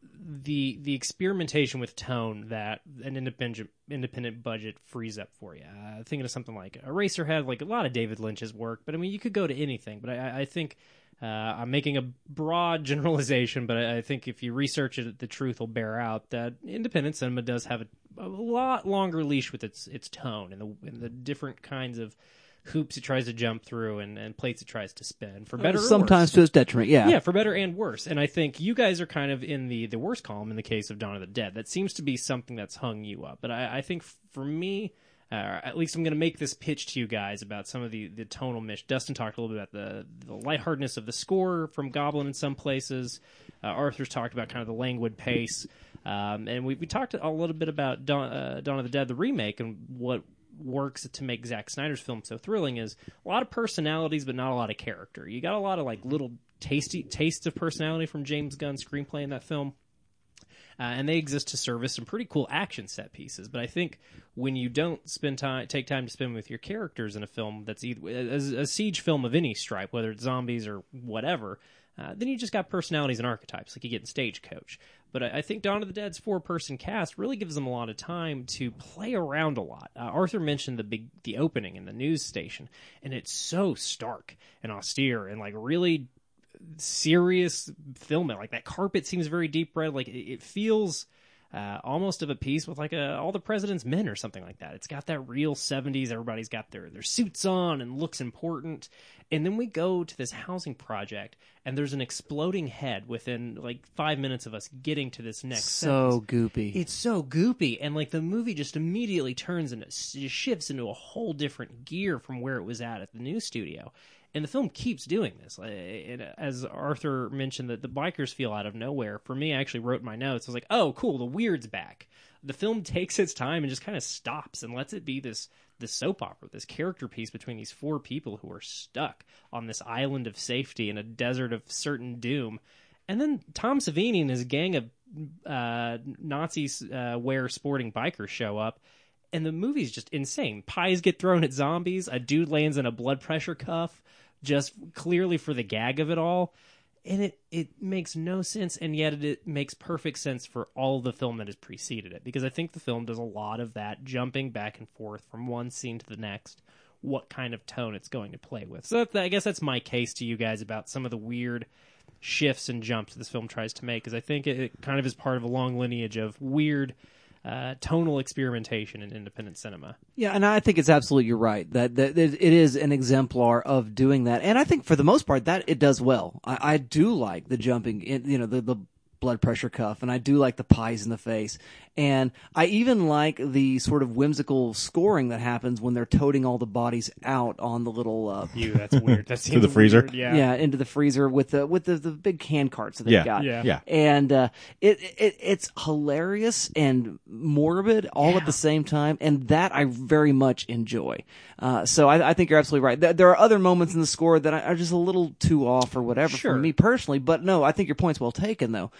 the the experimentation with tone that an independent independent budget frees up for you. Uh, thinking of something like Eraserhead, like a lot of David Lynch's work, but I mean you could go to anything. But I, I think uh, I'm making a broad generalization, but I, I think if you research it, the truth will bear out that independent cinema does have a, a lot longer leash with its its tone and the and the different kinds of hoops it tries to jump through and, and plates it tries to spin for better or worse. Sometimes to its detriment. Yeah. Yeah, for better and worse. And I think you guys are kind of in the the worst column in the case of Dawn of the Dead. That seems to be something that's hung you up. But I, I think for me, uh, at least I'm going to make this pitch to you guys about some of the the tonal mish. Dustin talked a little bit about the the lightheartedness of the score from Goblin in some places. Uh, Arthur's talked about kind of the languid pace. Um, and we, we talked a little bit about Dawn, uh, Dawn of the Dead, the remake, and what works to make Zack Snyder's film so thrilling is a lot of personalities, but not a lot of character. You got a lot of like little tasty tastes of personality from James Gunn's screenplay in that film. Uh, and they exist to service some pretty cool action set pieces. But I think when you don't spend time, take time to spend with your characters in a film that's either a, a siege film of any stripe, whether it's zombies or whatever, uh, then you just got personalities and archetypes like you get in Stagecoach. But I, I think Dawn of the Dead's four-person cast really gives them a lot of time to play around a lot. Uh, Arthur mentioned the big, the opening in the news station, and it's so stark and austere and like really serious filming. Like that carpet seems very deep red. Like it, it feels uh, almost of a piece with like a, all the president's men or something like that. It's got that real 70s. Everybody's got their, their suits on and looks important. And then we go to this housing project and there's an exploding head within like five minutes of us getting to this next So goopy. it's so goopy and like the movie just immediately turns and it shifts into a whole different gear from where it was at at the new studio and the film keeps doing this as arthur mentioned that the bikers feel out of nowhere for me i actually wrote my notes i was like oh cool the weird's back the film takes its time and just kind of stops and lets it be this this soap opera, this character piece between these four people who are stuck on this island of safety in a desert of certain doom. And then Tom Savini and his gang of uh, Nazis uh, wear sporting bikers show up, and the movie's just insane. Pies get thrown at zombies. A dude lands in a blood pressure cuff, just clearly for the gag of it all. And it, it makes no sense, and yet it, it makes perfect sense for all the film that has preceded it. Because I think the film does a lot of that, jumping back and forth from one scene to the next, what kind of tone it's going to play with. So that, I guess that's my case to you guys about some of the weird shifts and jumps this film tries to make because I think it, it kind of is part of a long lineage of weird uh, tonal experimentation in independent cinema. Yeah, and I think it's absolutely right that, that it it is an exemplar of doing that, and I think for the most part that it does well. I, I do like the jumping, in, you know, the the blood pressure cuff, and I do like the pies in the face, and I even like the sort of whimsical scoring that happens when they're toting all the bodies out on the little uh, You, that's weird. That seems the freezer? weird, Yeah. yeah. into the freezer with the with the, the big can carts that they've Yeah, got. yeah. Yeah. And uh, it, it it's hilarious and morbid all at the same time, and that I very much enjoy. Uh, so I, I think you're absolutely right. There, there are other moments in the score that are just a little too off or whatever Sure. for me personally, but no, I think your point's well taken though.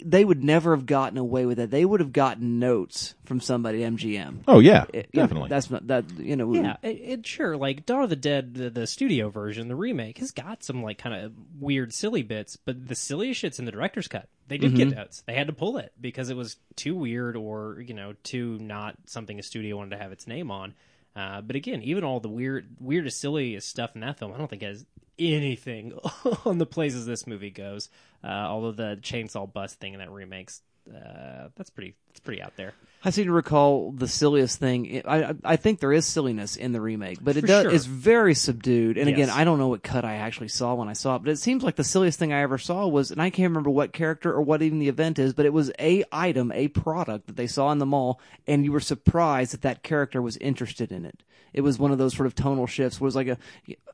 They would never have gotten away with it. They would have gotten notes from somebody at MGM. Oh yeah, It- you know, definitely. that's not that you know. Yeah, it, it sure like Dawn of the Dead, the, the studio version, the remake has got some like kind of weird, silly bits, but the silliest shit's in the director's cut. They did get notes. They had to pull it because it was too weird or you know too not something a studio wanted to have its name on. Uh, but again, even all the weird, weirdest, silliest stuff in that film, I don't think has anything on the places this movie goes. Uh, although the chainsaw bust thing in that remake's uh, that's pretty, it's pretty out there. I seem to recall the silliest thing. I I, I think there is silliness in the remake, but it does sure. it's very subdued. And again, I don't know what cut I actually saw when I saw it, but it seems like the silliest thing I ever saw was, and I can't remember what character or what even the event is, but it was a item, a product that they saw in the mall, and you were surprised that that character was interested in it. It was one of those sort of tonal shifts. Where it was like a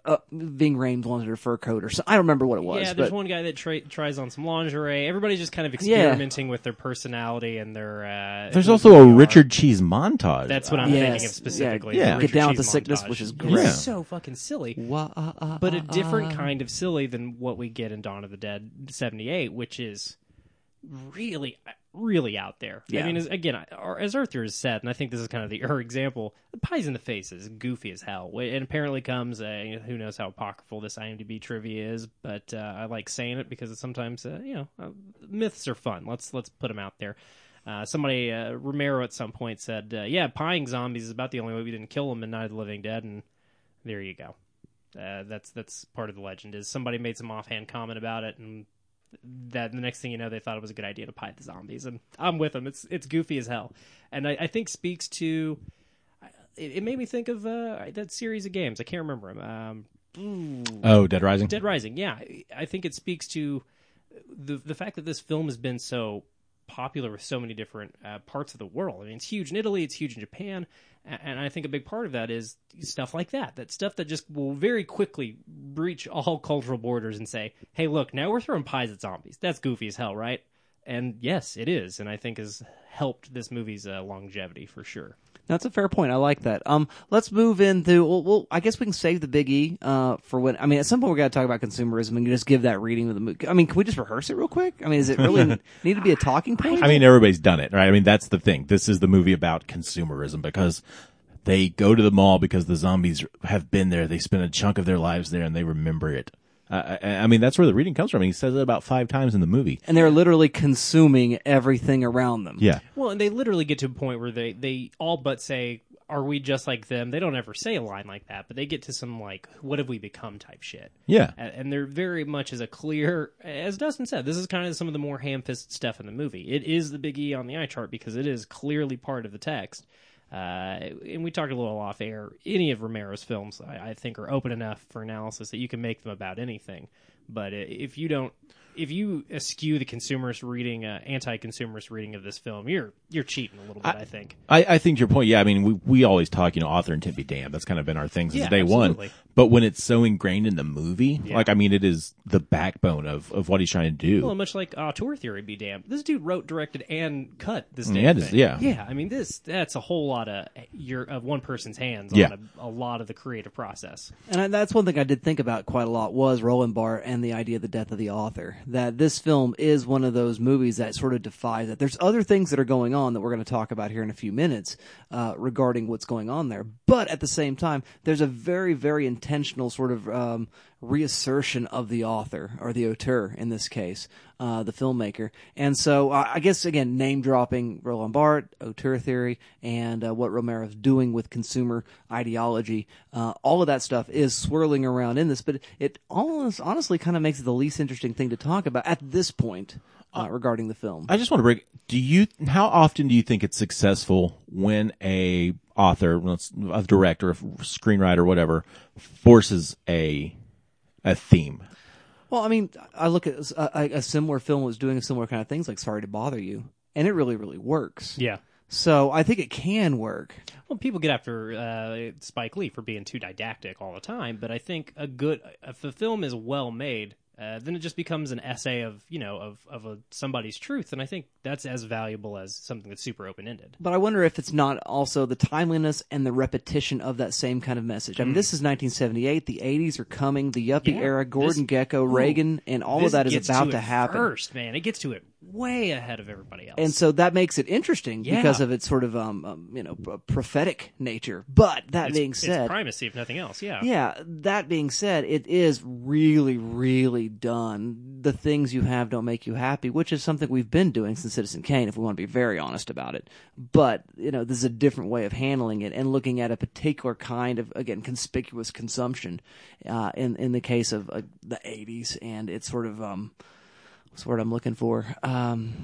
uh, Ving Rhames wanted a fur coat or so. I don't remember what it was. Yeah, there's but one guy that tra- tries on some lingerie. Everybody's just kind of experimenting with their personality and their. Uh, There's also a they are. Richard Cheese montage. That's what I'm Yes, thinking of specifically. yeah. the Yeah. Get Richard Down with Cheese the Sickness, montage. which is It's great. so fucking silly, Wha- uh, uh, but a uh, different uh. kind of silly than what we get in Dawn of the Dead '78, which is really, really out there. Yeah. I mean, as, again, I- or- as Arthur has said, and I think this is kind of the her example. The pies in the face is goofy as hell, and apparently comes. Uh, who knows how apocryphal this IMDb trivia is, but uh, I like saying it because it's sometimes uh, you know uh, myths are fun. Let's let's put them out there. Uh, somebody uh, Romero at some point said, uh, "Yeah, pieing zombies is about the only way we didn't kill them in Night of the Living Dead," and there you go. Uh, that's that's part of the legend. Is somebody made some offhand comment about it, and that the next thing you know, they thought it was a good idea to pie the zombies, and I'm with them. It's it's goofy as hell, and I, I think speaks to. It, it made me think of uh, that series of games. I can't remember them. Um, oh, Dead Rising. Dead Rising. Yeah, I think it speaks to the the fact that this film has been so popular with so many different uh, parts of the world. I mean, it's huge in Italy, it's huge in Japan, and I think a big part of that is stuff like that. That stuff that just will very quickly breach all cultural borders and say, "Hey, look, now we're throwing pies at zombies. That's goofy as hell, right?" And yes, it is, and I think has helped this movie's uh, longevity for sure. That's a fair point. I like that. Um, let's move into. Well, well I guess we can save the Big E uh, for when. I mean, at some point we got to talk about consumerism and just give that reading of the movie. I mean, can we just rehearse it real quick? I mean, is it really need to be a talking point? I mean, everybody's done it, right? I mean, that's the thing. This is the movie about consumerism because they go to the mall because the zombies have been there. They spend a chunk of their lives there and they remember it. Uh, I, I mean, that's where the reading comes from. He says it about five times in the movie. and they're literally consuming everything around them. Yeah. Well, and they literally get to a point where they they all but say, "Are we just like them?" They don't ever say a line like that, but they get to some like, "What have we become?" type shit. Yeah. A- and they're very much as a clear, as Dustin said, this is kind of some of the more ham-fisted stuff in the movie. It is the big E on the eye chart because it is clearly part of the text. Uh, and we talked a little off air. Any of Romero's films, I, I think, are open enough for analysis that you can make them about anything. But if you don't, if you eschew the consumerist reading, uh, anti-consumerist reading of this film, you're you're cheating a little bit. I, think. I, I think your point, yeah, I mean, we, we always talk, you know, author intent be damned. That's kind of been our thing since Yeah, day absolutely. one. But when it's so ingrained in the movie, like, I mean, it is the backbone of, of what he's trying to do. Well, much like Auteur Theory, be damned. This dude wrote, directed, and cut this damn Yeah, it is- thing. yeah. yeah. I mean, this that's a whole lot of your of one person's hands Yeah. on a, a lot of the creative process. And I, that's one thing I did think about quite a lot was Roland Barthes and the idea of the death of the author. That this film is one of those movies that sort of defies that. There's other things that are going on that we're going to talk about here in a few minutes uh, regarding what's going on there. But at the same time, there's a very, very intentional sort of um, reassertion of the author or the auteur in this case, uh, the filmmaker. And so uh, I guess again, name dropping Roland Barthes, auteur theory, and uh, what Romero's doing with consumer ideology. Uh, all of that stuff is swirling around in this, but it almost honestly kind of makes it the least interesting thing to talk about at this point uh, regarding the film. I just want to break. Do you? How often do you think it's successful when a author, a director, a screenwriter, whatever, forces a a theme? Well, I mean, I look at a, a similar film was doing similar kind of things, like Sorry to Bother You, and it really, really works. Yeah. So I think it can work. Well, people get after uh, Spike Lee for being too didactic all the time, but I think a good if a film is well made, uh, then it just becomes an essay of you know of of a, somebody's truth, and I think that's as valuable as something that's super open ended. But I wonder if it's not also the timeliness and the repetition of that same kind of message. I mean, this is 1978. The 80s are coming. The yuppie Hmm. Yeah, era, Gordon this- Gecko, Reagan, and all of that is about to, to happen. first, man. It gets to it way ahead of everybody else. And so that makes it interesting Yeah. because of its sort of um, um you know prophetic nature. But that it's, being it's said, primacy if nothing else. Yeah. Yeah, that being said, it is really, really done. The things you have don't make you happy, which is something we've been doing since Citizen Kane, if we want to be very honest about it. But, you know, this is a different way of handling it and looking at a particular kind of, again, conspicuous consumption, uh, in, in the case of uh, the 80s and it's sort of, um, what's the word I'm looking for? Um,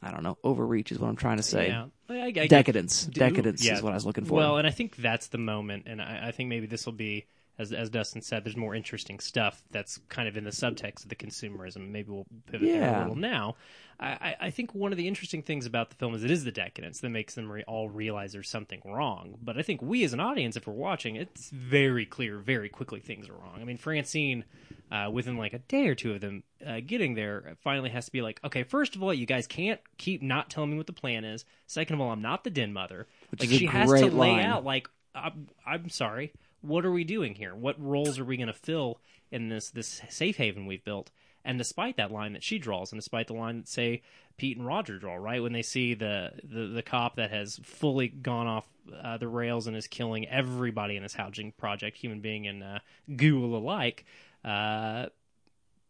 I don't know, overreach is what I'm trying to say. Yeah. I, I, Decadence. Decadence yeah. is what I was looking for. Well, and I think that's the moment, and I, I think maybe this will be, as as Dustin said, there's more interesting stuff that's kind of in the subtext of the consumerism. Maybe we'll pivot there a little now. I, I- think one of the interesting things about the film is it is the decadence that makes them re- all realize there's something wrong. But I think we as an audience, if we're watching, it's very clear, very quickly things are wrong. I mean, Francine, uh, within like a day or two of them uh, getting there, finally has to be like, okay, first of all, you guys can't keep not telling me what the plan is. Second of all, I'm not the den mother. Which like she has to great lay out like I'm, I'm sorry what are we doing here? What roles are we going to fill in this this safe haven we've built? And despite that line that she draws and despite the line that say pete and roger draw right? When they see the the, the cop that has fully gone off uh, the rails and is killing everybody in this housing project human being and uh, ghoul alike uh,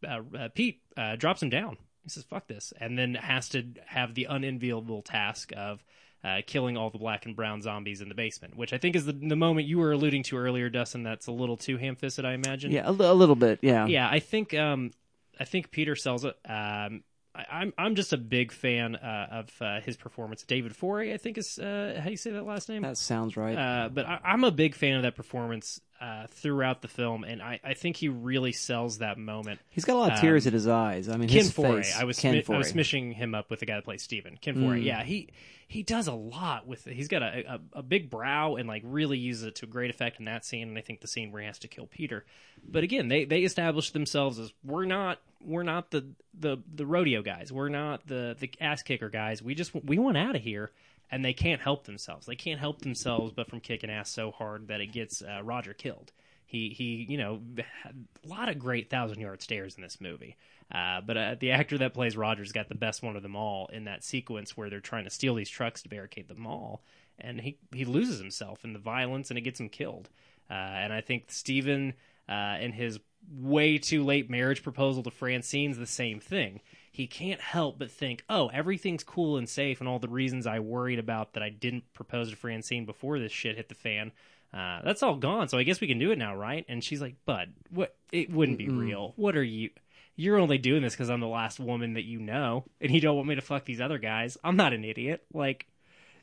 uh, uh, pete uh, drops him down. He says fuck this. And then has to have the unenviable task of uh, killing all the black and brown zombies in the basement, which I think is the, the moment you were alluding to earlier, Dustin. That's a little too ham-fisted, I imagine. yeah, a, little bit, yeah. yeah. I think um, I think Peter sells it. Um, I, I'm I'm just a big fan uh, of uh, his performance. David Foree, I think is uh, how you say that last name? That sounds right. Uh, but I, I'm a big fan of that performance uh, throughout the film, and I, I think he really sells that moment. He's got a lot of tears in his eyes. I mean, Ken his face. I was Ken smi- I was smishing him up with the guy that plays Steven. Ken. Mm. Yeah, he he does a lot with. He's got a, a a big brow and like really uses it to great effect in that scene. And I think the scene where he has to kill Peter. But again, they they establish themselves as we're not we're not the the the rodeo guys. We're not the the ass kicker guys. We just we want out of here. And they can't help themselves. They can't help themselves but from kicking ass so hard that it gets uh, Roger killed. He he, you know, a lot of great thousand yard stares in this movie. Uh, but uh, the actor that plays Roger's got the best one of them all in that sequence where they're trying to steal these trucks to barricade the mall, and he he loses himself in the violence and it gets him killed. Uh, and I think Stephen uh, and his way too late marriage proposal to Francine's the same thing. He can't help but think, oh, everything's cool and safe, and all the reasons I worried about that I didn't propose to Francine before this shit hit the fan. Uh, that's all gone, so I guess we can do it now, right? And she's like, "Bud, what? It wouldn't be real. What are you? You're only doing this because I'm the last woman that you know, and you don't want me to fuck these other guys. I'm not an idiot. Like,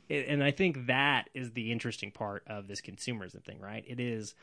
it, and I think that is the interesting part of this consumerism thing, right? It is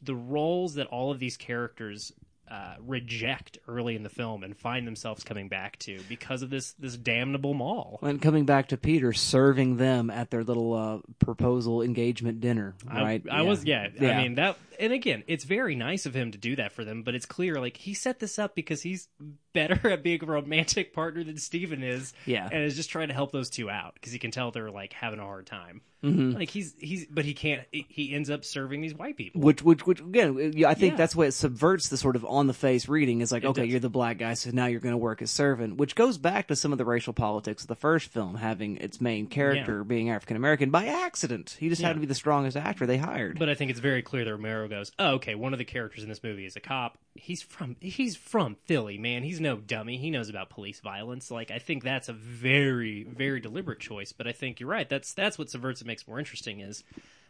the roles that all of these characters uh, reject early in the film and find themselves coming back to because of this this damnable mall. And coming back to Peter, serving them at their little uh, proposal engagement dinner, right? I, I was yeah, Yeah. I mean that and again, it's very nice of him to do that for them, but it's clear like he set this up because he's better at being a romantic partner than Steven is. Yeah. And is just trying to help those two out because he can tell they're like having a hard time. Mm-hmm. Like he's he's but he can't he- ends up serving these white people. Which, which, which, again, I think Yeah. that's what it subverts the sort of on the face reading. Is like, okay, does. you're the black guy, so now you're going to work as servant, which goes back to some of the racial politics of the first film, having its main character being African American by accident. He just Yeah. happened to be the strongest actor they hired. But I think it's very clear that Romero goes, "Oh, okay. One of the characters in this movie is a cop. He's from he's from Philly, man. He's no dummy. He knows about police violence. Like I think that's a very very deliberate choice. But I think you're right. That's that's what subverts it makes more interesting is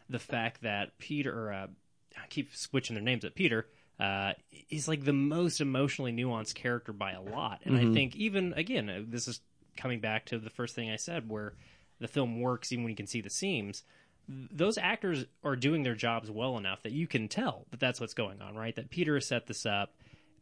the fact that Peter. Or, uh, I keep switching their names, but Peter. Uh, is like the most emotionally nuanced character by a lot, and I think even again, uh, this is coming back to the first thing I said, where the film works even when you can see the seams those actors are doing their jobs well enough that you can tell that that's what's going on, right? That Peter has set this up,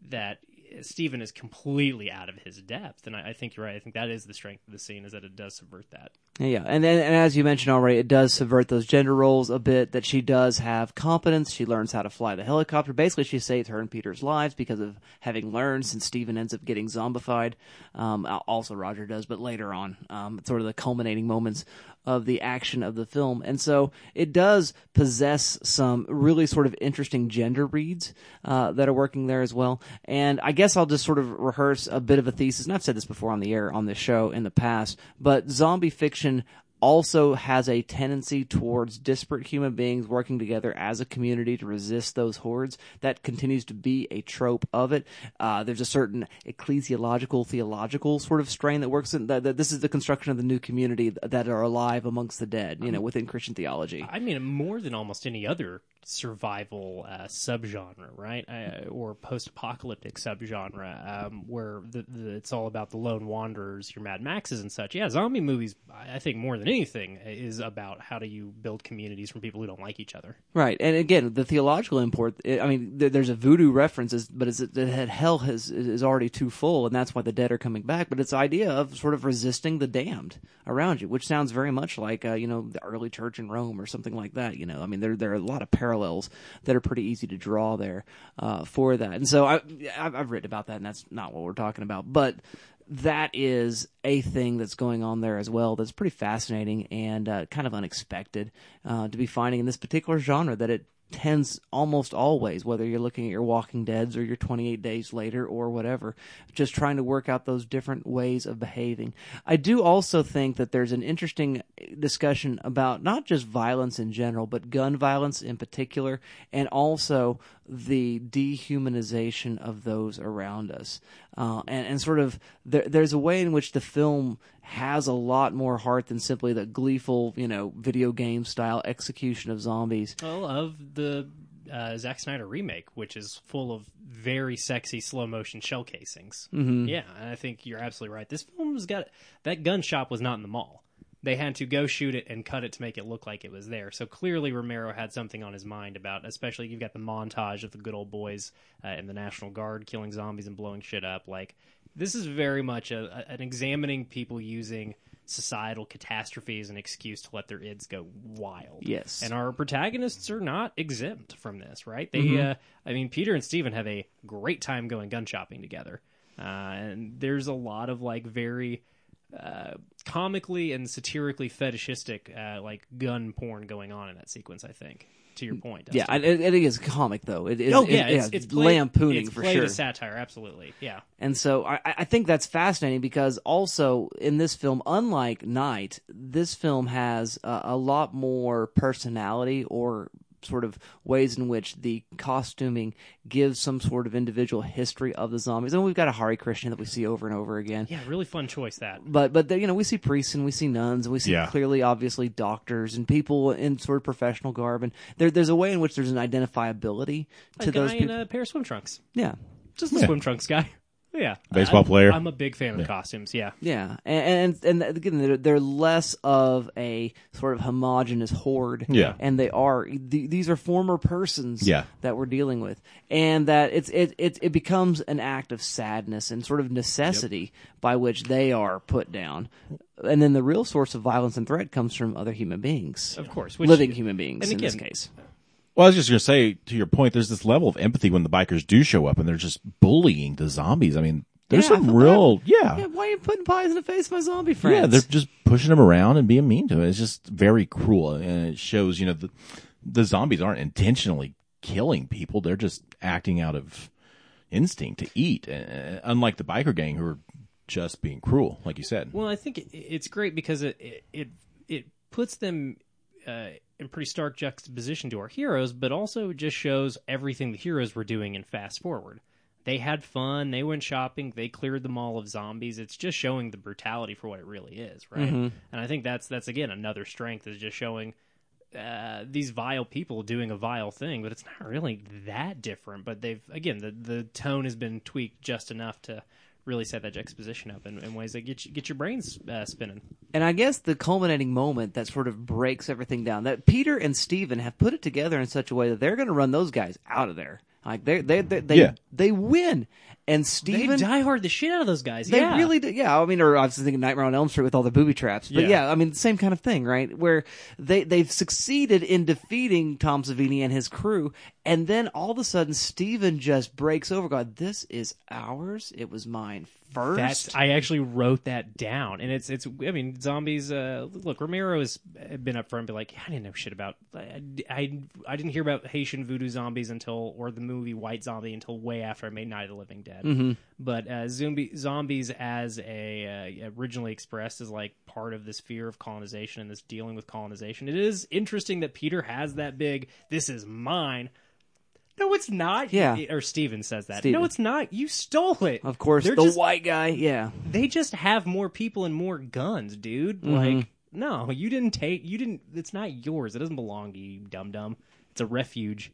that Stephen is completely out of his depth, and I, I think you're right. I think that is the strength of the scene is that it does subvert that. Yeah, and then and as you mentioned already, it does subvert those gender roles a bit. That she does have competence. She learns how to fly the helicopter. Basically, she saves her and Peter's lives because of having learned. Since Stephen ends up getting zombified, um, also Roger does, but later on, um, sort of the culminating moments of the action of the film, and so it does possess some really sort of interesting gender reads uh, that are working there as well. And I guess I'll just sort of rehearse a bit of a thesis. And I've said this before on the air on this show in the past, but zombie fiction also has a tendency towards disparate human beings working together as a community to resist those hordes. That continues to be a trope of it. Uh, there's a certain ecclesiological, theological sort of strain that works in that, that this is the construction of the new community that are alive amongst the dead, you know, within Christian theology. I mean, more than almost any other survival uh, subgenre, right? Uh, or post-apocalyptic subgenre, um, where the, the, it's all about the lone wanderers, your Mad Maxes and such. Yeah, zombie movies, I think more than anything, is about how do you build communities from people who don't like each other. Right, and again, the theological import. I mean, there- there's a voodoo reference, but is it that hell has is already too full, and that's why the dead are coming back. But it's the idea of sort of resisting the damned around you, which sounds very much like uh, you know the early church in Rome or something like that. You know, I mean, there there are a lot of parallels that are pretty easy to draw there uh, for that. And so I I've, I've written about that, and that's not what we're talking about, but that is a thing that's going on there as well that's pretty fascinating and uh, kind of unexpected uh, to be finding in this particular genre that it tends almost always whether you're looking at your walking deads or your 28 days later or whatever just trying to work out those different ways of behaving. I do also think that there's an interesting discussion about not just violence in general but gun violence in particular and also the dehumanization of those around us. Uh, and, and sort of there, there's a way in which the film has a lot more heart than simply the gleeful you know video game style execution of zombies Well, of the uh, Zack Snyder remake, which is full of very sexy slow motion shell casings. Mm-hmm. Yeah, and I think you're absolutely right. This film's got that gun shop was not in the mall. They had to go shoot it and cut it to make it look like it was there. So clearly, Romero had something on his mind about, especially you've got the montage of the good old boys uh, in the National Guard killing zombies and blowing shit up. Like this is very much a, a, an examining people using societal catastrophe as an excuse to let their ids go wild. Yes. And our protagonists are not exempt from this, right? They, uh, I mean, Peter and Steven have a great time going gun shopping together. Uh, and there's a lot of like very uh, comically and satirically fetishistic, uh, like gun porn going on in that sequence, I think. To your point. yeah. I, it, it is comic though it is Oh yeah, it- it's, it's played, lampooning it's for sure as satire, absolutely. Yeah, And so I, I think that's fascinating because also in this film, unlike Night, this film has a, a lot more personality or sort of ways in which the costuming gives some sort of individual history of the zombies. And we've got a Hari Krishna that we see over and over again. yeah, really fun choice that. But but you know we see priests and we see nuns and we see Yeah. clearly obviously doctors and people in sort of professional garb and there there's a way in which there's an identifiability to A those guy people. in a pair of swim trunks, yeah. just the swim trunks guy. Yeah, Baseball I- player. I'm a big fan of costumes. Yeah, Yeah, and and, and again, they're, they're less of a sort of homogenous horde. Yeah. and they are th- these are former persons. Yeah. that we're dealing with, and that it's it it it becomes an act of sadness and sort of necessity by which they are put down, and then the real source of violence and threat comes from other human beings, of course. Which, living human beings and in this case. Well, I was just going to say, to your point, there's this level of empathy when the bikers do show up and they're just bullying the zombies. I mean, There's Yeah, some real, yeah, Yeah, yeah, why are you putting pies in the face of my zombie friends? Yeah, they're just pushing them around and being mean to it. It's just very cruel, and it shows, you know, the the zombies aren't intentionally killing people; they're just acting out of instinct to eat. Uh, unlike the biker gang, who are just being cruel, like you said. Well, I think it, it's great because it it it, it puts them uh, in pretty stark juxtaposition to our heroes, but also just shows everything the heroes were doing in Fast Forward. They had fun. They went shopping. They cleared the mall of zombies. It's just showing the brutality for what it really is, right? And I think that's that's again another strength is just showing uh, these vile people doing a vile thing, but it's not really that different. But they've again the the tone has been tweaked just enough to really set that juxtaposition up in, in ways that get you, get your brains uh, spinning. And I guess the culminating moment that sort of breaks everything down that Peter and Steven have put it together in such a way that they're going to run those guys out of there. Like they they they they, Yeah. they win, and They Steven die hard the shit out of those guys. They yeah. really do. Yeah, I mean, or I was thinking Nightmare on Elm Street with all the booby traps. But Yeah. yeah, I mean, same kind of thing, right? Where they they've succeeded in defeating Tom Savini and his crew, and then all of a sudden, Steven just breaks over. God, this is ours. It was mine first. That's I actually wrote that down, and it's it's. I mean, zombies. Uh, look, Romero has been up front, and be like, I didn't know shit about. I, I I didn't hear about Haitian voodoo zombies until, or the movie White Zombie until way after I made Night of the Living Dead. Mm-hmm. But uh, zombie zombies, as a uh, originally expressed as like part of this fear of colonization and this dealing with colonization, it is interesting that Peter has that big. This is mine. No, it's not. Yeah. or Steven says that. Steven. No, it's not. You stole it. of course They're the just- white guy. Yeah, they just have more people and more guns, dude. Mm-hmm. Like, no, you didn't take. You didn't. It's not yours. It doesn't belong to you, dum dum. It's a refuge.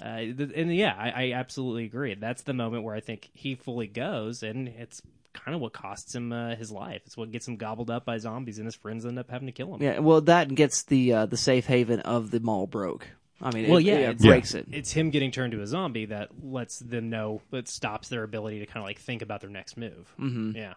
Uh, th- and yeah, I, I absolutely agree. That's the moment where I think he fully goes, and it's kind of what costs him uh, his life. It's what gets him gobbled up by zombies, and his friends end up having to kill him. yeah. Well, that gets the uh, the safe haven of the mall broke. I mean, Well, it, yeah, it it's- breaks it. It's him getting turned to a zombie that lets them know that stops their ability to kind of like think about their next move. Mm-hmm. Yeah.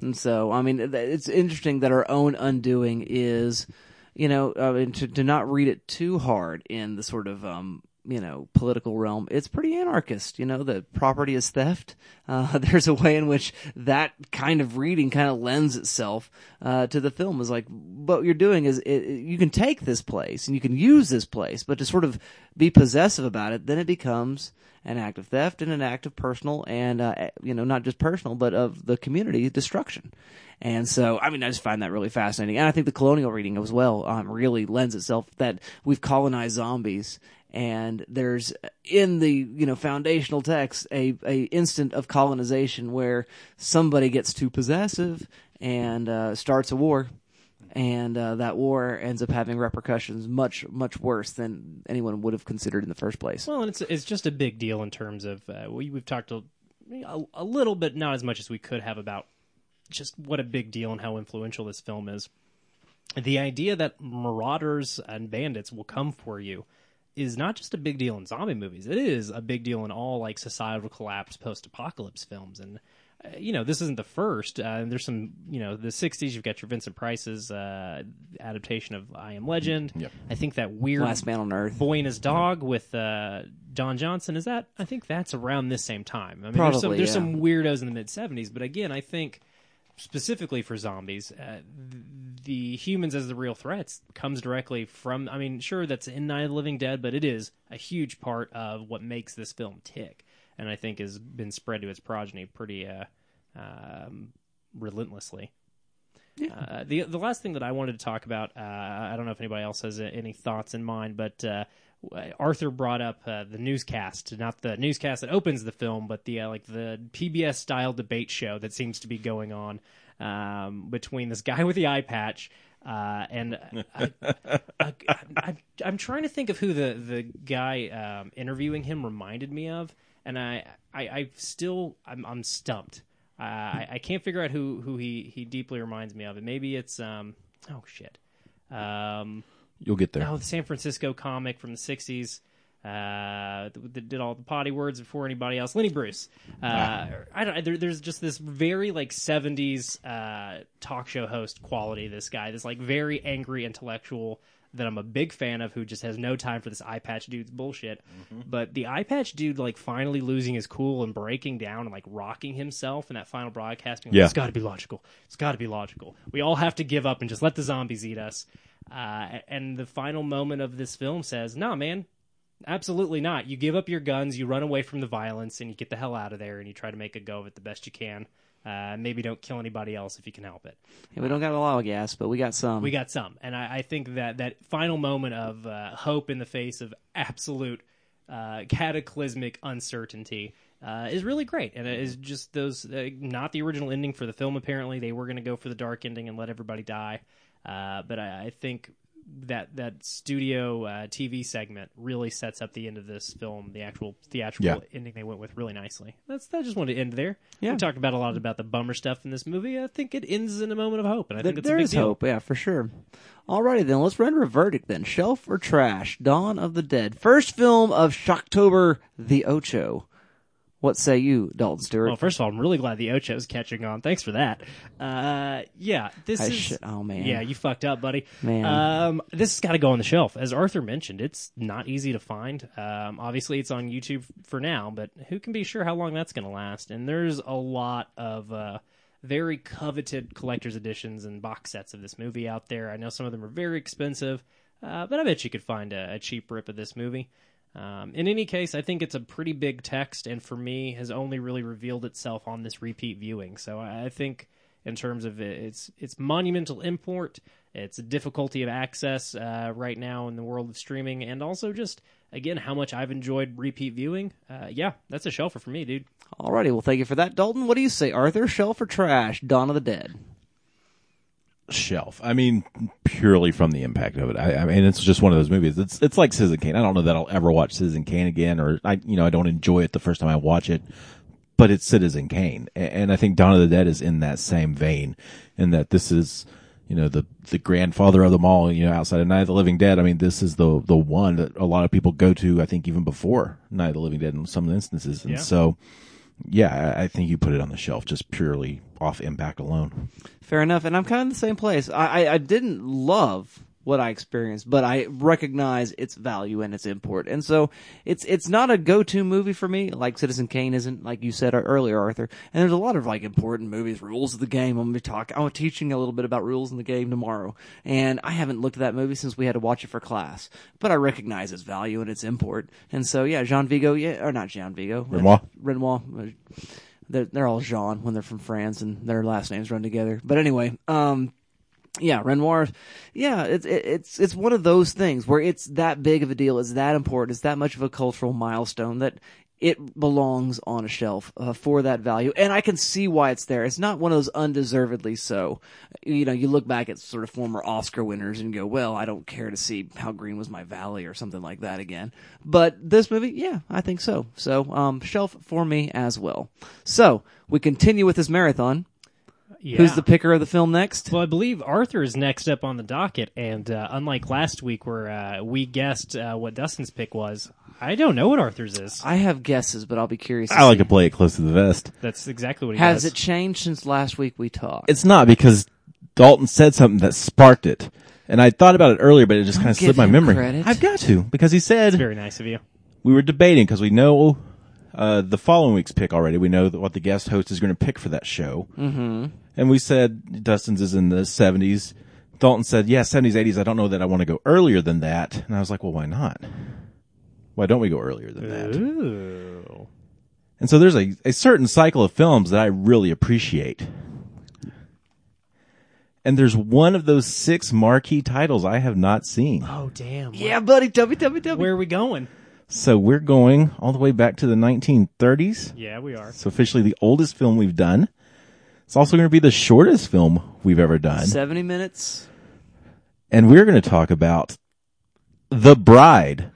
And so, I mean, it's interesting that our own undoing is, you know, I mean, to, to not read it too hard in the sort of, um, you know, political realm. It's pretty anarchist, you know, that property is theft. Uh, there's a way in which that kind of reading kind of lends itself, uh, to the film is like, what you're doing is it, you can take this place and you can use this place, but to sort of be possessive about it, then it becomes, an act of theft and an act of personal and uh, you know not just personal but of the community destruction and so i mean i just find that really fascinating and i think the colonial reading as well um, really lends itself that we've colonized zombies and there's in the you know foundational text a, a instant of colonization where somebody gets too possessive and uh, starts a war and uh, that war ends up having repercussions much much worse than anyone would have considered in the first place Well, and it's it's just a big deal in terms of uh, we we've talked a, a, a little bit, not as much as we could have about just what a big deal and how influential this film is. The idea that marauders and bandits will come for you is not just a big deal in zombie movies. It is a big deal in all like societal collapse, post-apocalypse films, and uh, you know this isn't the first. Uh, there's some, you know, the '60s. You've got your Vincent Price's uh, adaptation of I Am Legend. Yep. I think that weird last man on earth Boy and His Dog with uh, Don Johnson. Is that? I think that's around this same time. I mean, there's some there's yeah. some weirdos in the mid '70s, but again, I think specifically for zombies, uh, the humans as the real threats comes directly from. I mean, sure, that's in Night of the Living Dead, but it is a huge part of what makes this film tick, and I think has been spread to its progeny pretty uh, um, relentlessly. Uh, the the last thing that I wanted to talk about, uh, I don't know if anybody else has any thoughts in mind, but uh, Arthur brought up uh, the newscast, not the newscast that opens the film, but the uh, like the PBS style debate show that seems to be going on um, between this guy with the eye patch. Uh, and I, I, I'm trying to think of who the the guy um, interviewing him reminded me of, and I I, I still I'm, I'm stumped. Uh, I, I can't figure out who, who he, he deeply reminds me of. And maybe it's um oh shit, um You'll get there. oh the San Francisco comic from the '60s. uh, that did all the potty words before anybody else. Lenny Bruce. Uh, I don't. There, there's just this very like '70s uh, talk show host quality. This guy, this like very angry intellectual that I'm a big fan of, who just has no time for this eye patch dude's bullshit. But the eye patch dude, like finally losing his cool and breaking down and like rocking himself in that final broadcasting. Yeah. It's got to be logical. It's got to be logical. We all have to give up and just let the zombies eat us. Uh, and the final moment of this film says, "Nah, man, absolutely not. You give up your guns, you run away from the violence, and you get the hell out of there, and you try to make a go of it the best you can. Uh, maybe don't kill anybody else if you can help it. Yeah, we don't got a lot of gas, but we got some. We got some, and I, I think that that final moment of uh, hope in the face of absolute uh, cataclysmic uncertainty uh, is really great, and it is just those uh, not the original ending for the film. Apparently, they were going to go for the dark ending and let everybody die, uh, but I, I think that that studio uh, TV segment really sets up the end of this film, the actual theatrical Yeah. ending they went with really nicely. That's I just wanted to end there. Yeah. We talked about a lot about the bummer stuff in this movie. I think it ends in a moment of hope, and I Th- think it's there a big is deal. hope, yeah, for sure. Alrighty then, let's render a verdict then. Shelf or trash? Dawn of the Dead. First film of Shocktober the Ocho. What say you, Dalton Stewart? Well, first of all, I'm really glad the Ocho's catching on. Thanks for that. Uh, yeah, this I is. sh- oh, man. Yeah, you fucked up, buddy. Man. Um, this has got to go on the shelf. As Arthur mentioned, it's not easy to find. Um, obviously, it's on YouTube for now, but who can be sure how long that's going to last? And there's a lot of uh, very coveted collector's editions and box sets of this movie out there. I know some of them are very expensive, uh, but I bet you could find a, a cheap rip of this movie. Um, in any case, I think it's a pretty big text, and for me, has only really revealed itself on this repeat viewing. So I think, in terms of it, its its monumental import, its difficulty of access uh, right now in the world of streaming, and also just again how much I've enjoyed repeat viewing. Uh, yeah, that's a shelfer for me, dude. Alrighty, well, thank you for that, Dalton. What do you say, Arthur? Shelf or trash? Dawn of the Dead. Shelf. I mean, purely from the impact of it. I, I mean, it's just one of those movies. It's it's like Citizen Kane. I don't know that I'll ever watch Citizen Kane again, or I you know I don't enjoy it the first time I watch it, but it's Citizen Kane, and I think Dawn of the Dead is in that same vein, in that this is. You know the the grandfather of them all. You know, outside of Night of the Living Dead. I mean, this is the the one that a lot of people go to. I think even before Night of the Living Dead in some instances. And Yeah. so, yeah, I, I think you put it on the shelf just purely off impact alone. Fair enough, and I'm kind of in the same place. I, I, I didn't love what I experienced, but I recognize its value and its import, and so it's it's not a go-to movie for me. Like Citizen Kane isn't, like you said earlier, Arthur. And there's a lot of like important movies, rules of the game. I'm gonna be talking. I'm teaching a little bit about rules in the game tomorrow, and I haven't looked at that movie since we had to watch it for class. But I recognize its value and its import, and so yeah, Jean Vigo, yeah, or not Jean Vigo, Renoir. Renoir. They're, they're all Jean when they're from France and their last names run together. But anyway, um, yeah, Renoir. Yeah, it's it's it's one of those things where it's that big of a deal. It's that important. It's that much of a cultural milestone that it belongs on a shelf uh, for that value. And I can see why it's there. It's not one of those undeservedly so. You know, you look back at sort of former Oscar winners and go, well, I don't care to see how green was my valley or something like that again. But this movie, yeah, I think so. So, um, shelf for me as well. So we continue with this marathon. Yeah. Who's the picker of the film next? Well, I believe Arthur is next up on the docket, and uh, unlike last week where uh, we guessed uh, what Dustin's pick was, I don't know what Arthur's is. I have guesses, but I'll be curious. To I like see. to play it close to the vest. That's exactly what he Has does. it changed since last week we talked? It's not because Dalton said something that sparked it. And I thought about it earlier, but it just kind of give slipped my him memory. credit. I've got to because he said Very nice of you. we were debating because we know uh, the following week's pick already. We know that what the guest host is going to pick for that show. Mm-hmm. And we said Dustin's is in the 70s. Dalton said, yeah, 70s, 80s. I don't know that I want to go earlier than that. And I was like, well, why not? Why don't we go earlier than that? Ooh. And so there's a, a certain cycle of films that I really appreciate. And there's one of those six marquee titles I have not seen. Oh, damn. yeah, buddy. Tell me, tell me, tell me. Where are we going? So we're going all the way back to the 1930s. Yeah, we are. It's officially the oldest film we've done. It's also going to be the shortest film we've ever done. Seventy minutes. And we're going to talk about The Bride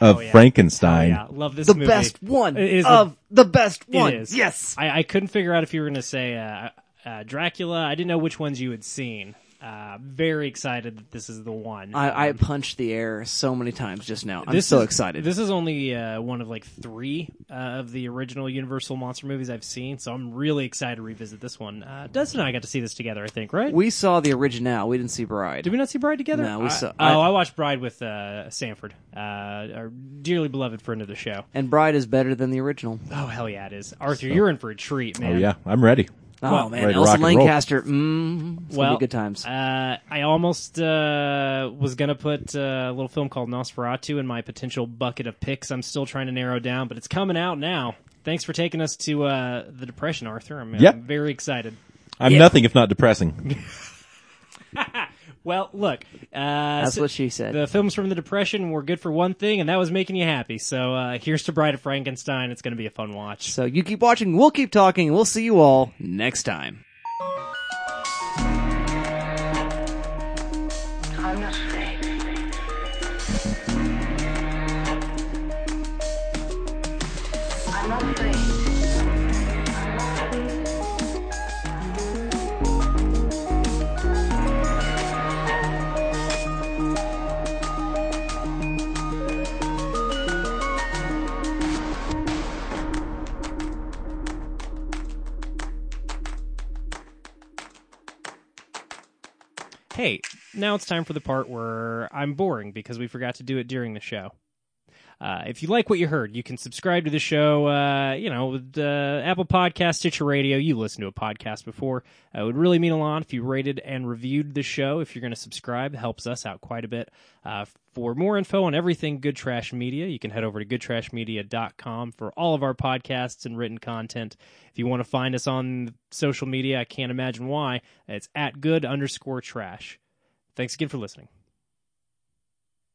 of Oh, yeah. Frankenstein. yeah, love this The movie. best one It is the- of the, best It one. is. Yes. I, I couldn't figure out if you were going to say uh, uh, Dracula. I didn't know which ones you had seen. Uh, very excited that this is the one. I, I Um, punched the air so many times just now. I'm this so is- excited. This is only uh, one of like three uh, of the original Universal monster movies I've seen, so I'm really excited to revisit this one. Uh, Dustin and I got to see this together, I think, right? we saw the original. We didn't see Bride. Did we not see Bride together? No, we I- saw- Oh, I- I, watched Bride with uh, Sanford, uh, our dearly beloved friend of the show. and Bride is better than the original. Oh hell yeah, it is. Arthur, you're in for a treat, man. Oh yeah, I'm ready. Oh Well, man, ready Elsa rock and roll. Lanchester. Mm, Well, be good times. Uh, I almost uh, was gonna put uh, a little film called Nosferatu in my potential bucket of picks. I'm still trying to narrow down, but it's coming out now. Thanks for taking us to uh, the Depression, Arthur. I'm, Yep. I'm very excited. I'm Yeah. nothing if not depressing. Well, look, uh, That's so- what she said. The films from the Depression were good for one thing, and that was making you happy. So uh, here's to Bride of Frankenstein. It's going to be a fun watch. so you keep watching. We'll keep talking. We'll see you all next time. Hey, now it's time for the part where I'm boring because we forgot to do it during the show. Uh, if you like what you heard, you can subscribe to the show. Uh, you know, with uh, Apple Podcast, Stitcher Radio. You listened to a podcast before. Uh, it would really mean a lot if you rated and reviewed the show. If you're going to subscribe, it helps us out quite a bit. For more info on everything Good Trash Media, you can head over to goodtrashmedia.com for all of our podcasts and written content. If you want to find us on social media, I can't imagine why. It's at good underscore trash. Thanks again for listening.